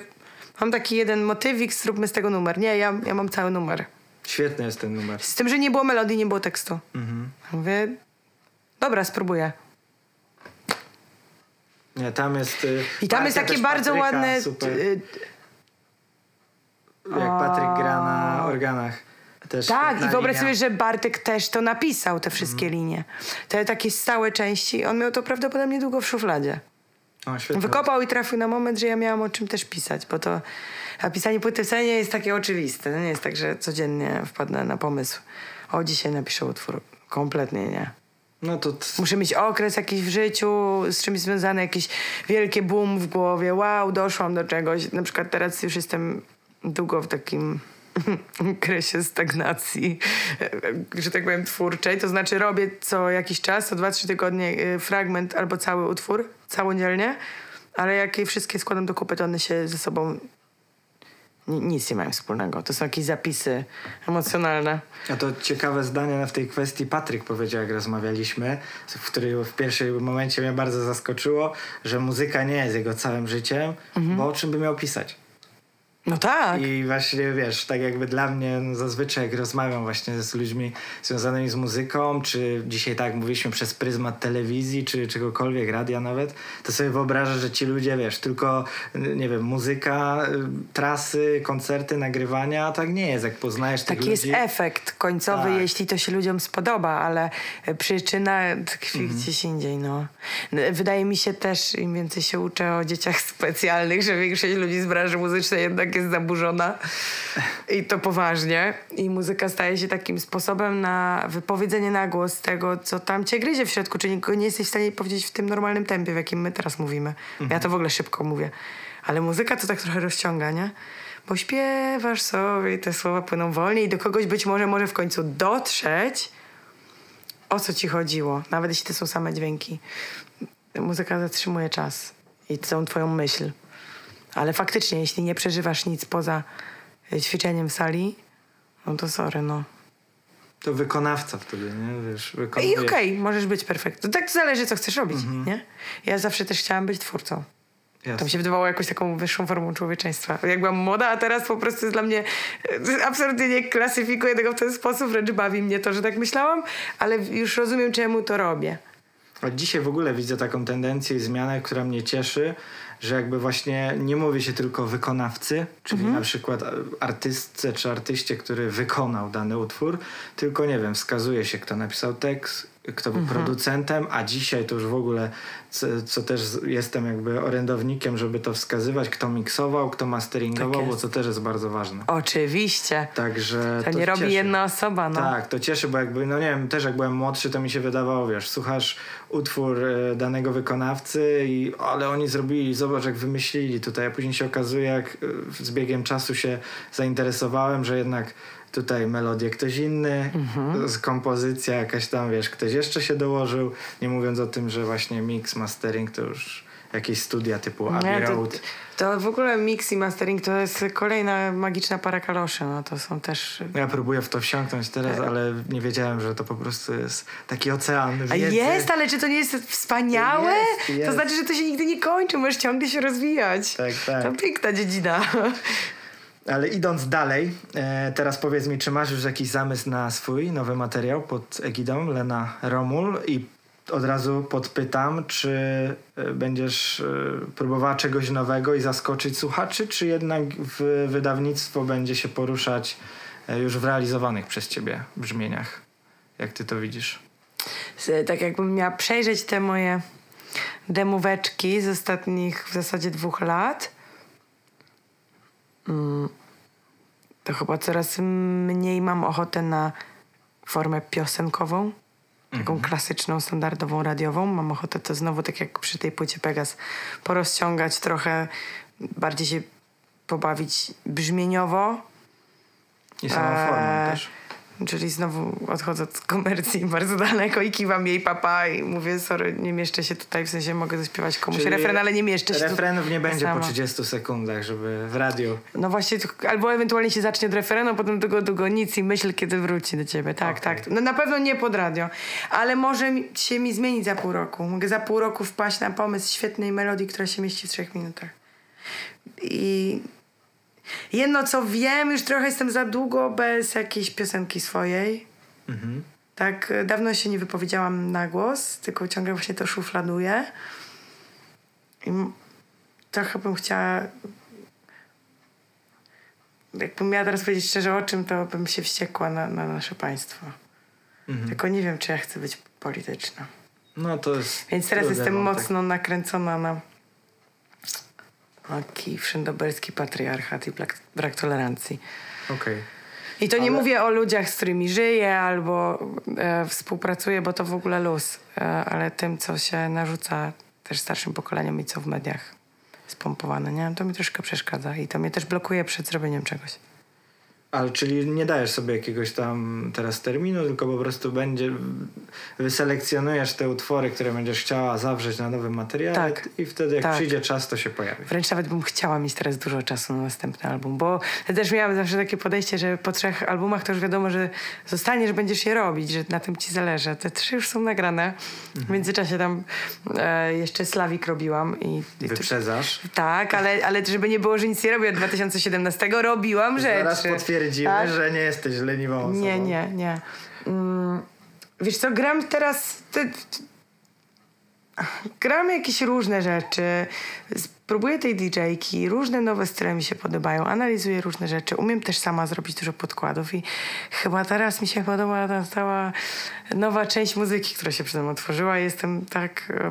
mam taki jeden motywik, zróbmy z tego numer. Nie, ja, ja mam cały numer. Świetny jest ten numer. Z tym, że nie było melodii, nie było tekstu. Mhm. Mówię, dobra, spróbuję. Nie, tam jest... y, I tam jest takie bardzo Patryka, ładne. Super. y, Jak Patryk gra na organach. Też tak, i wyobraź linia. sobie, że Bartek też to napisał, te wszystkie Mhm. linie. Te takie stałe części. On miał to prawdopodobnie długo w szufladzie. O, świetne. Wykopał i trafił na moment, że ja miałam o czym też pisać, bo to. A pisanie płyty wcale nie jest takie oczywiste. To nie jest tak, że codziennie wpadnę na pomysł. O, dzisiaj napiszę utwór. Kompletnie nie. No to... Muszę mieć okres jakiś w życiu, z czymś związany, jakieś wielkie boom w głowie. Wow, doszłam do czegoś. Na przykład teraz już jestem długo w takim (laughs) okresie stagnacji, że tak powiem, twórczej. To znaczy robię co jakiś czas, co dwa, trzy tygodnie y, fragment albo cały utwór, całodzielnie, ale jak je wszystkie składam do kupy, to one się ze sobą nic nie mają wspólnego. To są jakieś zapisy emocjonalne. A to ciekawe zdanie w tej kwestii Patryk powiedział, jak rozmawialiśmy, w którym w pierwszym momencie mnie bardzo zaskoczyło, że muzyka nie jest jego całym życiem, bo o czym by miał pisać. No tak. I właśnie wiesz, tak jakby dla mnie no, zazwyczaj jak rozmawiam właśnie z ludźmi związanymi z muzyką, czy dzisiaj tak mówiliśmy przez pryzmat telewizji, czy czegokolwiek, radia nawet, to sobie wyobrażasz, że ci ludzie, wiesz, tylko, y, nie wiem, muzyka, y, trasy, koncerty, nagrywania, a tak nie jest, jak poznajesz tych Taki jest ludzi. efekt końcowy, Tak. jeśli to się ludziom spodoba, ale e, przyczyna tkwi Mhm. gdzieś indziej. No. Wydaje mi się też, im więcej się uczę o dzieciach (laughs) specjalnych, że większość ludzi z branży muzycznej jednak jest zaburzona i to poważnie. I muzyka staje się takim sposobem na wypowiedzenie na głos tego, co tam cię gryzie w środku, czyli nie jesteś w stanie powiedzieć w tym normalnym tempie, w jakim my teraz mówimy. Ja to w ogóle szybko mówię. Ale muzyka to tak trochę rozciąga, nie? Bo śpiewasz sobie i te słowa płyną wolniej i do kogoś być może może w końcu dotrzeć, o co ci chodziło, nawet jeśli to są same dźwięki. Muzyka zatrzymuje czas i całą twoją myśl. Ale faktycznie, jeśli nie przeżywasz nic poza y, ćwiczeniem sali, no to sorry, no. To wykonawca wtedy, nie? Wiesz, I wykonuje. okej, możesz być perfekty. To tak zależy, co chcesz robić, nie? Ja zawsze też chciałam być twórcą. To Jasne. mi się wydawało jakąś taką wyższą formą człowieczeństwa. Jak byłam młoda, a teraz po prostu jest dla mnie... e, Absolutnie nie klasyfikuję tego w ten sposób, wręcz bawi mnie to, że tak myślałam, ale już rozumiem, czemu to robię. A dzisiaj w ogóle widzę taką tendencję i zmianę, która mnie cieszy, że jakby właśnie nie mówi się tylko o wykonawcy, czyli Mhm. na przykład artystce czy artyście, który wykonał dany utwór, tylko nie wiem, wskazuje się, kto napisał tekst, kto był mhm. producentem, a dzisiaj to już w ogóle, co, co, też jestem jakby orędownikiem, żeby to wskazywać, kto miksował, kto masteringował, tak bo to też jest bardzo ważne. Oczywiście. Także to, to nie robi cieszy. jedna osoba, no. Tak, to cieszy, bo jakby, no nie wiem, też jak byłem młodszy, to mi się wydawało, wiesz, słuchasz utwór e, danego wykonawcy i ale oni zrobili, zobacz jak wymyślili tutaj, a później się okazuje, jak e, z biegiem czasu się zainteresowałem, że jednak tutaj melodię ktoś inny, mhm. kompozycja jakaś tam, wiesz, ktoś jeszcze się dołożył, nie mówiąc o tym, że właśnie mix, mastering to już jakieś studia typu Abbey Road. To w ogóle mix i mastering to jest kolejna magiczna para kaloszy, no to są też... Ja próbuję w to wsiąknąć teraz, ale nie wiedziałem, że to po prostu jest taki ocean wiedzy. A jest, ale czy to nie jest wspaniałe? Jest, jest. To znaczy, że to się nigdy nie kończy, możesz ciągle się rozwijać. Tak, tak. To piękna dziedzina. Ale idąc dalej, e, teraz powiedz mi, czy masz już jakiś zamysł na swój nowy materiał pod egidą Lena Romul i od razu podpytam, czy e, będziesz e, próbowała czegoś nowego i zaskoczyć słuchaczy, czy jednak w wydawnictwo będzie się poruszać już w realizowanych przez ciebie brzmieniach? Jak ty to widzisz? Tak jakbym miała przejrzeć te moje demóweczki z ostatnich w zasadzie dwóch lat, to chyba coraz mniej mam ochotę na formę piosenkową, taką mhm. klasyczną, standardową, radiową. Mam ochotę to znowu, tak jak przy tej płycie Pegas, porozciągać trochę, bardziej się pobawić brzmieniowo. I samą formą eee, też. Czyli znowu odchodzę od komercji (laughs) bardzo daleko i kiwam jej papa i mówię, sorry, nie mieszczę się tutaj, w sensie mogę zaśpiewać komuś Czyli refren, ale nie mieszczę się Refrenów nie będzie sama. po 30 sekundach, żeby w radiu. No właśnie, albo ewentualnie się zacznie od refrenu, potem długo, długo nic i myśl, kiedy wróci do ciebie. Tak, okay. tak. No na pewno nie pod radio, ale może się mi zmienić za pół roku. Mogę za pół roku wpaść na pomysł świetnej melodii, która się mieści w trzech minutach. I Jedno co wiem, już trochę jestem za długo bez jakiejś piosenki swojej. Mhm. Tak, dawno się nie wypowiedziałam na głos, tylko ciągle właśnie to szufladuję. I trochę bym chciała. Jakbym miała teraz powiedzieć szczerze o czym, to bym się wściekła na, na nasze państwo. Mhm. Tylko nie wiem, czy ja chcę być polityczna. No to jest. Więc teraz jestem mocno nakręcona na Taki wszędobelski patriarchat i brak, brak tolerancji. Okej. Okay. I to Ale... nie mówię o ludziach, z którymi żyję albo e, współpracuję, bo to w ogóle luz, e, ale tym, co się narzuca też starszym pokoleniom i co w mediach spompowane, nie? To mi troszkę przeszkadza i to mnie też blokuje przed zrobieniem czegoś. Ale czyli nie dajesz sobie jakiegoś tam teraz terminu, tylko po prostu będzie wyselekcjonujesz te utwory, które będziesz chciała zawrzeć na nowym materiale tak, i wtedy jak tak. przyjdzie czas, to się pojawi. Wręcz nawet bym chciała mieć teraz dużo czasu na następny album, bo ja też miałam zawsze takie podejście, że po trzech albumach to już wiadomo, że zostaniesz, będziesz je robić, że na tym ci zależy. Te trzy już są nagrane. Mhm. W międzyczasie tam e, jeszcze Slawik robiłam. I, i Wyprzedzasz? Tak, ale, ale żeby nie było, że nic nie robię od 2017 robiłam Zaraz rzeczy stwierdzimy, tak? że nie jesteś leniwą osobą. Nie, nie, nie. Mm, wiesz co, gram teraz... Te, te, gram jakieś różne rzeczy. Spróbuję tej DJ-ki, różne nowe style mi się podobają, analizuję różne rzeczy. Umiem też sama zrobić dużo podkładów i chyba teraz mi się podoba ta cała nowa część muzyki, która się przede mną otworzyła. Jestem tak e,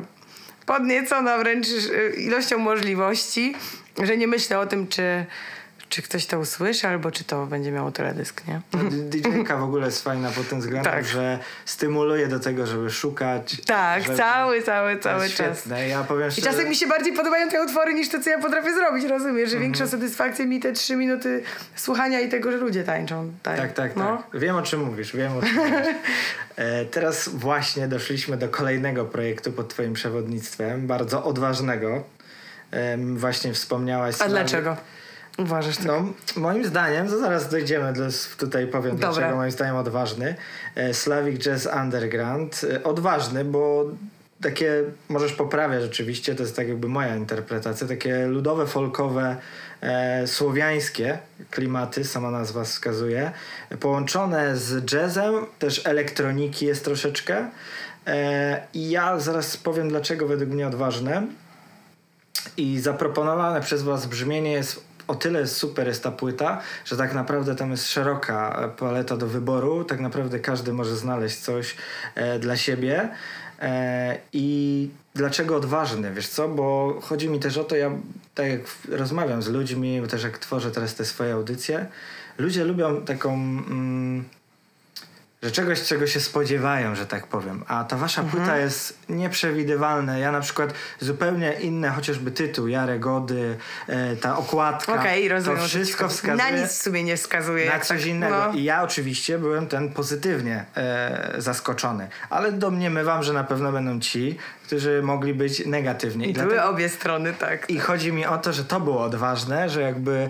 podniecona wręcz e, ilością możliwości, że nie myślę o tym, czy czy ktoś to usłyszy, albo czy to będzie miało teledysk, nie? DJ-ka w ogóle jest fajna pod tym względem, tak. że stymuluje do tego, żeby szukać. Tak, żeby... cały, cały, cały czas. Ja powiem szczerze... I czasem mi się bardziej podobają te utwory niż to, co ja potrafię zrobić, rozumiesz? Że mm. większa satysfakcja mi te trzy minuty słuchania i tego, że ludzie tańczą. Tak, tak, tak. No? tak. Wiem o czym mówisz, wiem o czym mówisz. (laughs) E, teraz właśnie doszliśmy do kolejnego projektu pod twoim przewodnictwem, bardzo odważnego. E, właśnie wspomniałaś... A dlaczego? Uważasz tak? No, moim zdaniem, to zaraz dojdziemy, do, tutaj powiem Dobra. dlaczego moim zdaniem odważny. E, Slavic Jazz Underground. E, odważny, bo takie, możesz poprawiać rzeczywiście, to jest tak jakby moja interpretacja, takie ludowe, folkowe, e, słowiańskie klimaty, sama nazwa wskazuje, połączone z jazzem, też elektroniki jest troszeczkę. E, I ja zaraz powiem, dlaczego według mnie odważne. I zaproponowane przez Was brzmienie jest o tyle super jest ta płyta, że tak naprawdę tam jest szeroka paleta do wyboru. Tak naprawdę każdy może znaleźć coś e, dla siebie. E, I dlaczego odważny, wiesz co? Bo chodzi mi też o to, ja tak jak rozmawiam z ludźmi, też jak tworzę teraz te swoje audycje, ludzie lubią taką... Mm, że czegoś, czego się spodziewają, że tak powiem. A ta wasza mhm. płyta jest nieprzewidywalna. Ja na przykład zupełnie inne, chociażby tytuł, Jare Gody, e, ta okładka. Okej, okay, rozumiem. To wszystko wskazuje. Na nic w sumie nie wskazuje. Na coś tak, innego. No. I ja oczywiście byłem ten pozytywnie e, zaskoczony. Ale domniemywam, że na pewno będą ci, którzy mogli być negatywnie. I, I były dlatego... obie strony, tak. I chodzi mi o to, że to było odważne, że jakby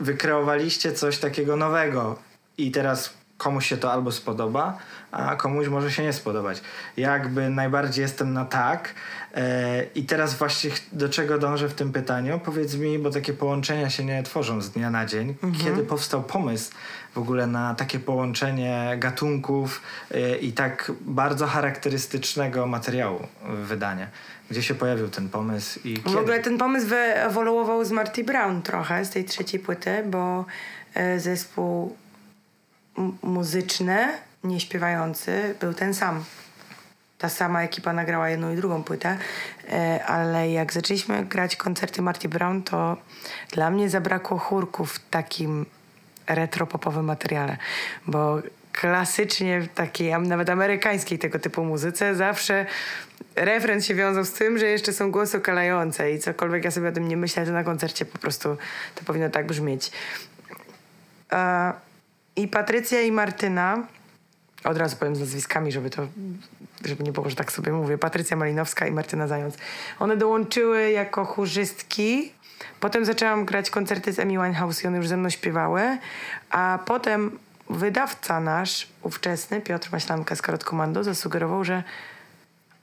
wykreowaliście coś takiego nowego. I teraz komuś się to albo spodoba, a komuś może się nie spodobać. Jakby najbardziej jestem na tak. E, I teraz właśnie do czego dążę w tym pytaniu? Powiedz mi, bo takie połączenia się nie tworzą z dnia na dzień. Mhm. Kiedy powstał pomysł w ogóle na takie połączenie gatunków e, i tak bardzo charakterystycznego materiału wydania? Gdzie się pojawił ten pomysł i kiedy? W ogóle ten pomysł wyewoluował z Marty Brown trochę, z tej trzeciej płyty, bo e, zespół muzyczny, nieśpiewający, był ten sam. Ta sama ekipa nagrała jedną i drugą płytę, e, ale jak zaczęliśmy grać koncerty Marty Brown, to dla mnie zabrakło chórków w takim retro-popowym materiale, bo klasycznie w takiej nawet amerykańskiej tego typu muzyce zawsze refren się wiązał z tym, że jeszcze są głosy okalające i cokolwiek ja sobie o tym nie myślę, to na koncercie po prostu to powinno tak brzmieć. I Patrycja i Martyna, od razu powiem z nazwiskami, żeby to, żeby nie było, że tak sobie mówię, Patrycja Malinowska i Martyna Zając. One dołączyły jako chórzystki. Potem zaczęłam grać koncerty z Amy Winehouse i one już ze mną śpiewały. A potem wydawca nasz, ówczesny, Piotr Maślanka z Karot Komando, zasugerował, że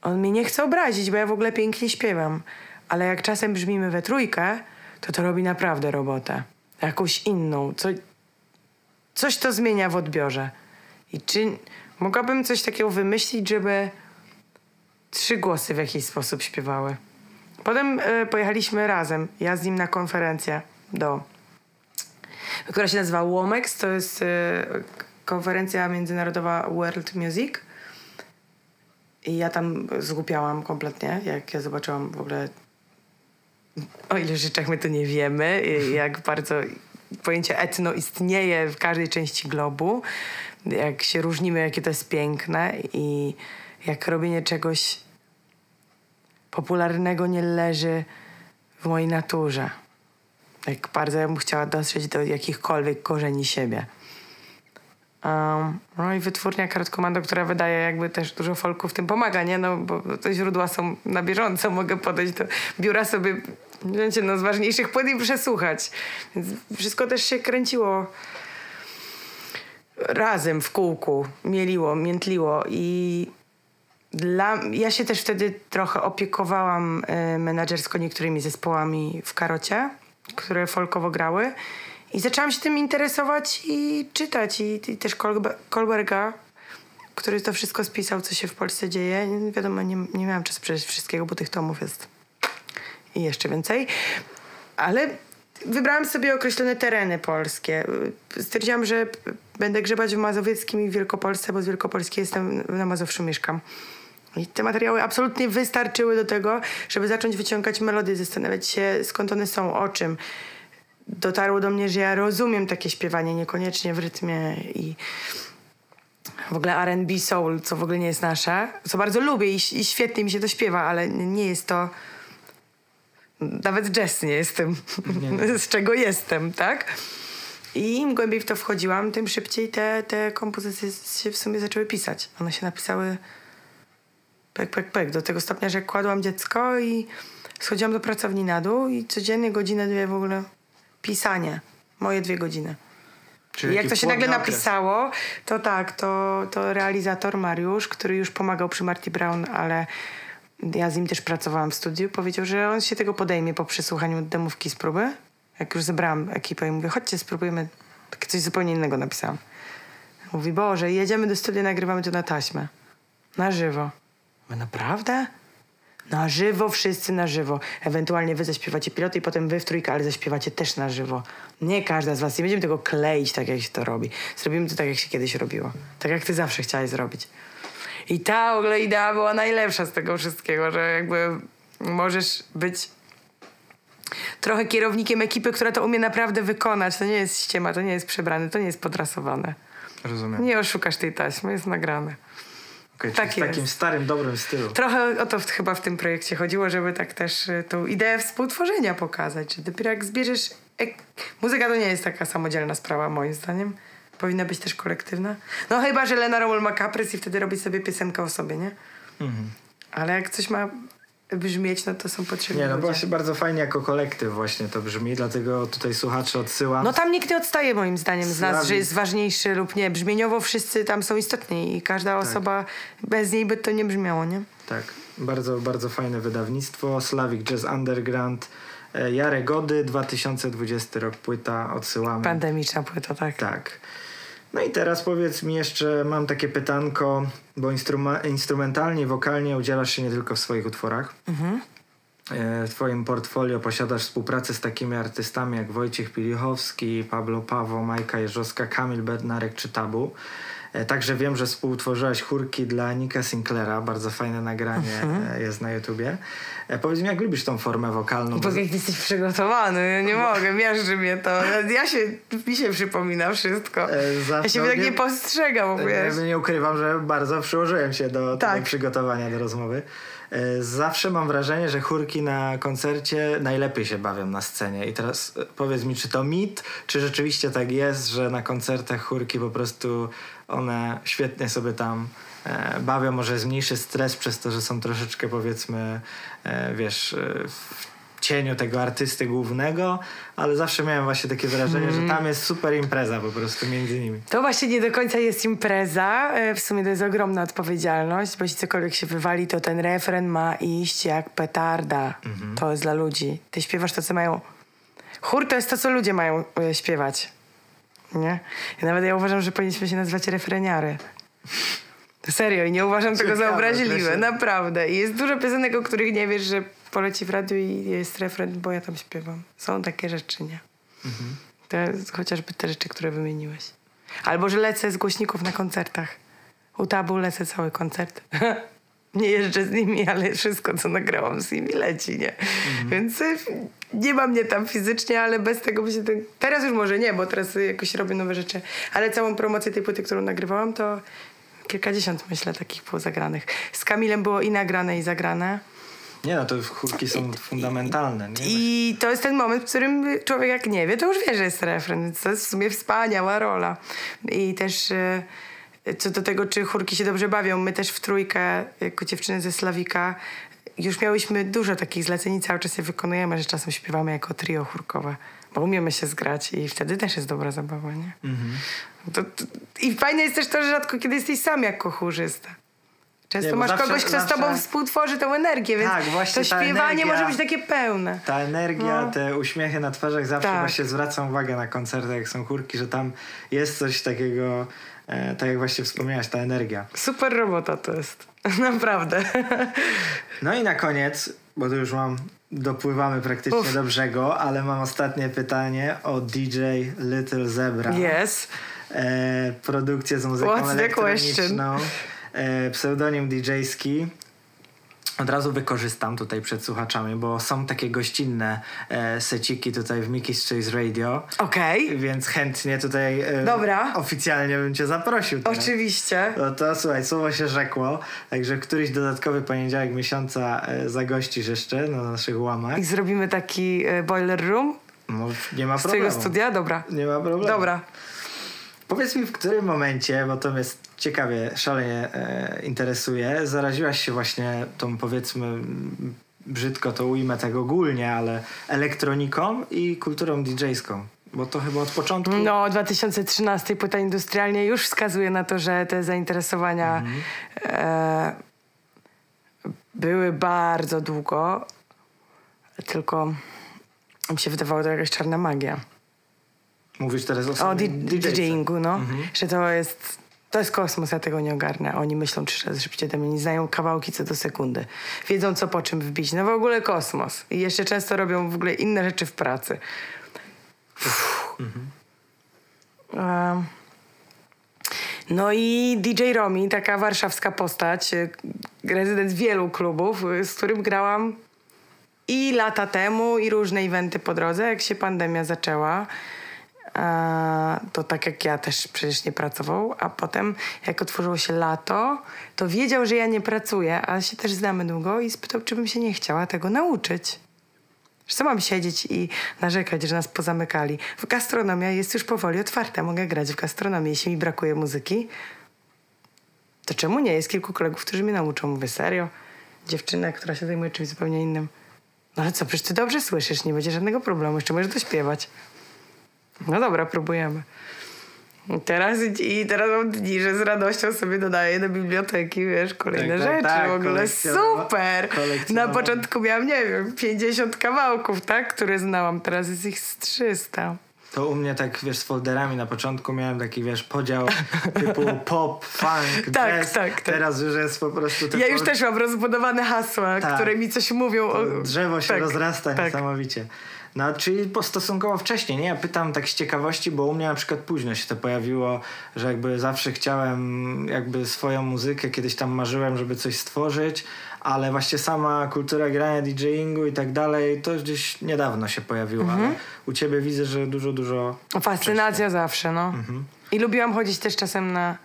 on mnie nie chce obrazić, bo ja w ogóle pięknie śpiewam. Ale jak czasem brzmimy we trójkę, to to robi naprawdę robotę. Jakąś inną, co, coś to zmienia w odbiorze. I czy mogłabym coś takiego wymyślić, żeby trzy głosy w jakiś sposób śpiewały? Potem y, pojechaliśmy razem, ja z nim na konferencję do, która się nazywa WOMEX, to jest y, konferencja międzynarodowa World Music. I ja tam zgłupiałam kompletnie, jak ja zobaczyłam w ogóle o ile rzeczach my to nie wiemy, jak bardzo pojęcie etno istnieje w każdej części globu, jak się różnimy, jakie to jest piękne i jak robienie czegoś popularnego nie leży w mojej naturze. Jak bardzo ja bym chciała dotrzeć do jakichkolwiek korzeni siebie. Um, no i wytwórnia Kartkomando, która wydaje jakby też dużo folku w tym pomaga, nie? No bo te źródła są na bieżąco, mogę podejść do biura sobie wiecie, no, z ważniejszych płyt i przesłuchać. Więc wszystko też się kręciło razem w kółku, mieliło, miętliło i dla, ja się też wtedy trochę opiekowałam y, menadżersko niektórymi zespołami w Karocie, które folkowo grały i zaczęłam się tym interesować i czytać i, i też Kolberga, który to wszystko spisał, co się w Polsce dzieje. Wiadomo, nie, nie miałam czasu przeczytać wszystkiego, bo tych tomów jest i jeszcze więcej. Ale wybrałam sobie określone tereny polskie. Stwierdziłam, że będę grzebać w Mazowieckim i w Wielkopolsce, bo z Wielkopolski jestem, na Mazowszu mieszkam. I te materiały absolutnie wystarczyły do tego, żeby zacząć wyciągać melodie, zastanawiać się skąd one są, o czym. Dotarło do mnie, że ja rozumiem takie śpiewanie, niekoniecznie w rytmie i w ogóle R&B soul, co w ogóle nie jest nasze, co bardzo lubię i, i świetnie mi się to śpiewa, ale nie jest to nawet jazz nie jestem, (laughs) nie. z czego jestem, tak? I im głębiej w to wchodziłam, tym szybciej te, te kompozycje się w sumie zaczęły pisać. One się napisały pek, pek, pek. Do tego stopnia, że kładłam dziecko i schodziłam do pracowni na dół i codziennie godzinę, dwie w ogóle pisanie. Moje dwie godziny. Czyli I jak to się nagle okres. napisało, to tak, to, to realizator Mariusz, który już pomagał przy Marty Brown, ale ja z nim też pracowałam w studiu, powiedział, że on się tego podejmie po przesłuchaniu demówki z próby. Jak już zebrałam ekipę i mówię, chodźcie, spróbujemy. Takie coś zupełnie innego napisałam. Mówi, Boże, jedziemy do studia, nagrywamy to na taśmę. Na żywo. My naprawdę? Na żywo, wszyscy na żywo. Ewentualnie wy zaśpiewacie piloty i potem wy w trójkę, ale zaśpiewacie też na żywo. Nie każda z was. Nie będziemy tego kleić tak, jak się to robi. Zrobimy to tak, jak się kiedyś robiło. Tak, jak ty zawsze chciałeś zrobić. I ta w ogóle idea była najlepsza z tego wszystkiego, że jakby możesz być trochę kierownikiem ekipy, która to umie naprawdę wykonać. To nie jest ściema, to nie jest przebrane, to nie jest podrasowane. Rozumiem. Nie oszukasz tej taśmy, jest nagrane. Okay, tak w takim jest. starym, dobrym stylu. Trochę o to chyba w tym projekcie chodziło, żeby tak też y, tą ideę współtworzenia pokazać. Że dopiero jak zbierzesz... Ek... Muzyka to nie jest taka samodzielna sprawa, moim zdaniem. Powinna być też kolektywna. No chyba, że Lena Romul ma kaprys i wtedy robi sobie piosenkę o sobie, nie? Mhm. Ale jak coś ma brzmieć, no to są potrzebne Nie, no ludzie. właśnie bardzo fajnie jako kolektyw właśnie to brzmi, dlatego tutaj słuchaczy odsyłam. No tam nikt nie odstaje moim zdaniem z nas, że jest ważniejszy lub nie. Brzmieniowo wszyscy tam są istotni i każda Tak. osoba, bez niej by to nie brzmiało, nie? Tak, bardzo, bardzo fajne wydawnictwo. Slavic Jazz Underground. E, Jarek Gody, 2020 rok płyta, odsyłamy. Pandemiczna płyta, tak. Tak. No i teraz powiedz mi jeszcze, mam takie pytanko, bo instrumentalnie i wokalnie udzielasz się nie tylko w swoich utworach. E, W twoim portfolio posiadasz współpracę z takimi artystami jak Wojciech Pilichowski, Pablo Pawo, Majka Jeżowska, Kamil Bednarek czy Tabu. E, Także wiem, że współtworzyłaś chórki dla Nika Sinclaira. Bardzo fajne nagranie e, jest na YouTubie. E, Powiedz mi, jak lubisz tą formę wokalną? Bo jak jesteś przygotowany, ja nie mogę, miażdży mnie to. Ja się, mi się przypomina wszystko. E, Ja zawsze się tak nie- postrzegam, Ja wiesz. nie ukrywam, że bardzo przyłożyłem się do Tak. tego przygotowania do rozmowy. Zawsze mam wrażenie, że chórki na koncercie najlepiej się bawią na scenie. I teraz powiedz mi, czy to mit, czy rzeczywiście tak jest, że na koncertach chórki po prostu one świetnie sobie tam e, bawią, może jest mniejszy stres przez to, że są troszeczkę powiedzmy, e, wiesz, e, w cieniu tego artysty głównego, ale zawsze miałem właśnie takie wrażenie, Mhm. że tam jest super impreza po prostu między nimi. To właśnie nie do końca jest impreza. W sumie to jest ogromna odpowiedzialność, bo jeśli cokolwiek się wywali, to ten refren ma iść jak petarda. To jest dla ludzi. Ty śpiewasz to, co mają... Chór to jest to, co ludzie mają śpiewać. Nie? I nawet ja uważam, że powinniśmy się nazywać refreniary. Serio, i nie uważam tego za Ciekawe, obraźliwe, naprawdę. I jest dużo piosenek, o których nie wiesz, że poleci w radiu i jest refren, bo ja tam śpiewam. Są takie rzeczy, nie? To jest chociażby te rzeczy, które wymieniłeś. Albo, że lecę z głośników na koncertach. U tabu lecę cały koncert. (laughs) nie jeżdżę z nimi, ale wszystko, co nagrałam z nimi leci, nie? Więc y, nie ma mnie tam fizycznie, ale bez tego by się... Ten... Teraz już może nie, bo teraz y, jakoś robię nowe rzeczy. Ale całą promocję tej płyty, którą nagrywałam, to kilkadziesiąt, myślę, takich było zagranych. Z Kamilem było i nagrane, i zagrane. Nie no, to chórki są fundamentalne. Nie? I to jest ten moment, w którym człowiek jak nie wie, to już wie, że jest refren. To jest w sumie wspaniała rola. I też e, co do tego, czy chórki się dobrze bawią, my też w trójkę, jako dziewczyny ze Slawika, już miałyśmy dużo takich zleceń i cały czas je wykonujemy, że czasem śpiewamy jako trio chórkowe. Bo umiemy się zgrać i wtedy też jest dobra zabawa, nie? To, to, I fajne jest też to, że rzadko kiedy jesteś sam jako chórzysta. Często Nie, masz zawsze- kogoś, kto zawsze- z tobą współtworzy tą energię, więc Tak, to śpiewanie energia- może być takie pełne. Ta energia, No. te uśmiechy na twarzach zawsze Tak. właśnie zwracam uwagę na koncertach, jak są chórki, że tam jest coś takiego, e, tak jak właśnie wspomniałaś, ta energia. Super robota to jest. (laughs) Naprawdę. No i na koniec, bo tu już mam, dopływamy praktycznie Uf. do brzegu, ale mam ostatnie pytanie o DJ Little Zebra. Yes. E, produkcję z muzyką What's the elektroniczną, e, pseudonim DJ-ski. Od razu wykorzystam tutaj przed słuchaczami, bo są takie gościnne e, seciki tutaj w Mickey's Chase Radio, Okej. więc chętnie tutaj e, Dobra. oficjalnie bym cię zaprosił. teraz. Oczywiście. No to słuchaj, słowo się rzekło, także któryś dodatkowy poniedziałek miesiąca e, zagościsz jeszcze na naszych łamach. I zrobimy taki e, boiler room No, nie ma z problemu. twojego studia? Dobra. Nie ma problemu. Dobra. Powiedz mi, w którym momencie, bo to mnie ciekawie, szalenie e, interesuje, zaraziłaś się właśnie tą, powiedzmy, brzydko to ujmę tak ogólnie, ale elektroniką i kulturą DJ-ską. Bo to chyba od początku... No, 2013 płyta industrialnie już wskazuje na to, że te zainteresowania e, były bardzo długo, tylko mi się wydawało to jakaś czarna magia. Mówisz teraz o, O. DJingu, no. Że to jest To jest kosmos, ja tego nie ogarnę. Oni myślą trzy razy szybciej ode mnie, nie znają kawałki co do sekundy. Wiedzą, co po czym wbić. No w ogóle kosmos. I jeszcze często robią w ogóle inne rzeczy w pracy. Um, no i DJ Romi, taka warszawska postać, y, rezydent wielu klubów, y, z którym grałam i lata temu, i różne eventy po drodze, jak się pandemia zaczęła. To tak jak ja też przecież nie pracował, a potem jak otworzyło się lato, to wiedział, że ja nie pracuję, a się też znamy długo i spytał, czy bym się nie chciała tego nauczyć. Że co mam siedzieć i narzekać, że nas pozamykali. W gastronomia jest już powoli otwarta. Mogę grać w gastronomii. Jeśli mi brakuje muzyki, to czemu nie? Jest kilku kolegów, którzy mnie nauczą. Mówię, serio? Dziewczyna, która się zajmuje czymś zupełnie innym. No ale co, przecież ty dobrze słyszysz, nie będzie żadnego problemu. Jeszcze możesz dośpiewać. No dobra, próbujemy. I teraz, I teraz mam dni, że z radością sobie dodaję do biblioteki, wiesz, kolejne Tak, tak, rzeczy. tak, w ogóle super! Na początku miałam, nie wiem, 50 kawałków, tak? Które znałam. Teraz jest ich z 300. To u mnie tak, wiesz, z folderami na początku miałem taki, wiesz, podział (laughs) typu pop, funk, Tak, jazz. tak, tak. Teraz już jest po prostu... te Ja już też mam rozbudowane hasła, Tak. które mi coś mówią. O... drzewo się tak, rozrasta tak. niesamowicie. No, czyli stosunkowo wcześnie, nie? Ja pytam tak z ciekawości, bo u mnie na przykład późno się to pojawiło, że jakby zawsze chciałem jakby swoją muzykę, kiedyś tam marzyłem, żeby coś stworzyć, ale właśnie sama kultura grania DJingu i tak dalej, to gdzieś niedawno się pojawiło, Mhm. ale u ciebie widzę, że dużo, dużo... Fascynacja zawsze, no. Mhm. I lubiłam chodzić też czasem na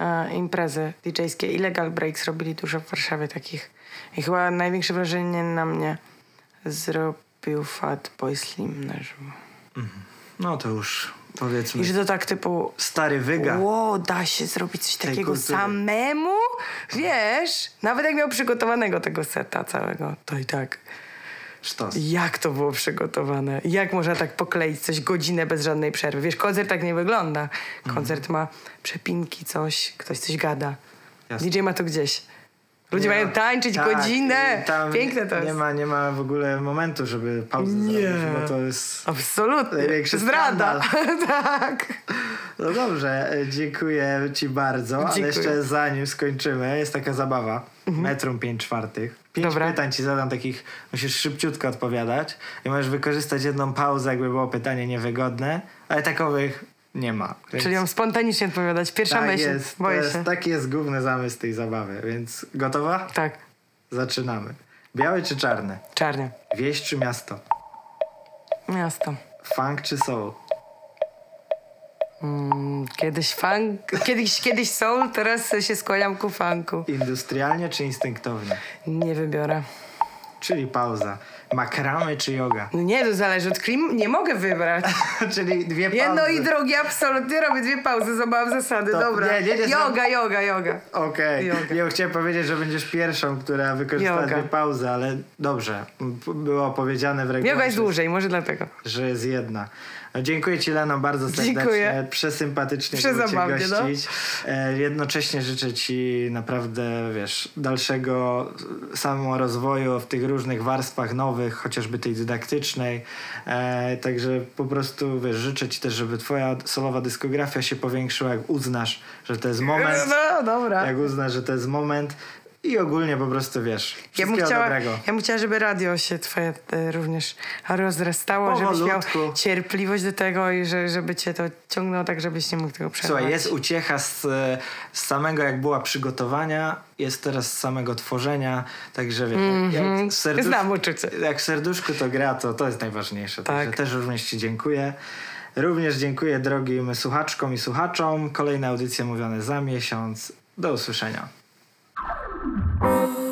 e, imprezy DJ-skie. Illegal Breaks robili dużo w Warszawie takich. I chyba największe wrażenie na mnie zrobił Fat Boy Slim na żywo. No to już powiedzmy I że to tak typu stary wyga. Ło, da się zrobić coś takiego kultury. samemu? Wiesz, nawet jak miał przygotowanego tego seta całego, to i tak. Sztos. Jak to było przygotowane? Jak można tak pokleić coś godzinę bez żadnej przerwy? Wiesz, koncert tak nie wygląda. Koncert ma przepinki, coś, ktoś coś gada. Jasne. DJ ma to gdzieś. Ludzie Nie mają ma- tańczyć tak, godzinę. Piękne to nie jest. Ma, nie ma w ogóle momentu, żeby pauzę Nie. zrobić, bo to jest... Absolutnie. Zdrada. (laughs) tak. No dobrze, e, dziękuję ci bardzo, ale Dziękuję. jeszcze zanim skończymy, jest taka zabawa. Metrum 5 czwartych. Pięć Dobra. pytań ci zadam takich, musisz szybciutko odpowiadać i możesz wykorzystać jedną pauzę, jakby było pytanie niewygodne, ale takowych nie ma. Więc Czyli mam spontanicznie odpowiadać. Pierwsza tak myśl. jest, Boję jest, się. taki jest główny zamysł tej zabawy, więc gotowa? Tak. Zaczynamy. Białe czy czarne? Czarny. Wieś czy miasto? Miasto. Funk czy soul? Mm, Kiedyś funk, kiedyś, kiedyś soul, teraz się skłaniam ku funku. Industrialnie czy instynktownie? Nie wybiorę. Czyli pauza. Makramy czy yoga? No nie, to zależy od klim. Nie mogę wybrać. (laughs) Czyli dwie pauzy. Jedno i drugie, absolutnie robię dwie pauzy, zobaczam zasady. To- Dobra. nie, nie, nie, Yoga, yoga, yoga. Okej. Ja chciałem powiedzieć, że będziesz pierwszą, która wykorzystała Yoga. dwie pauzy, ale dobrze. Było powiedziane w regulaminie, Yoga jest dłużej, może dlatego. że jest jedna. No, dziękuję Ci, Leno, bardzo serdecznie. Dziękuję. Przesympatycznie było Cię Przezabawnie, no. gościć. E, jednocześnie życzę Ci naprawdę, wiesz, dalszego samorozwoju w tych różnych warstwach nowych, chociażby tej dydaktycznej. E, także po prostu, wiesz, życzę Ci też, żeby Twoja solowa dyskografia się powiększyła, jak uznasz, że to jest moment. No, dobra. Jak uznasz, że to jest moment. I ogólnie po prostu, wiesz, Ja bym, chciała, dobrego. ja bym chciała, żeby radio się twoje e, również rozrastało, żebyś miał Powolutku. cierpliwość do tego i że, żeby cię to ciągnęło tak, żebyś nie mógł tego przerwać. Słuchaj, jest uciecha z, z samego jak była przygotowania, jest teraz z samego tworzenia, także wiesz, jak, jak, serdusz, Mhm. Znam uczucie. jak serduszku to gra, to to jest najważniejsze. Także Tak. też również Ci dziękuję. Również dziękuję drogim słuchaczkom i słuchaczom. Kolejne audycje mówione za miesiąc. Do usłyszenia. Oh.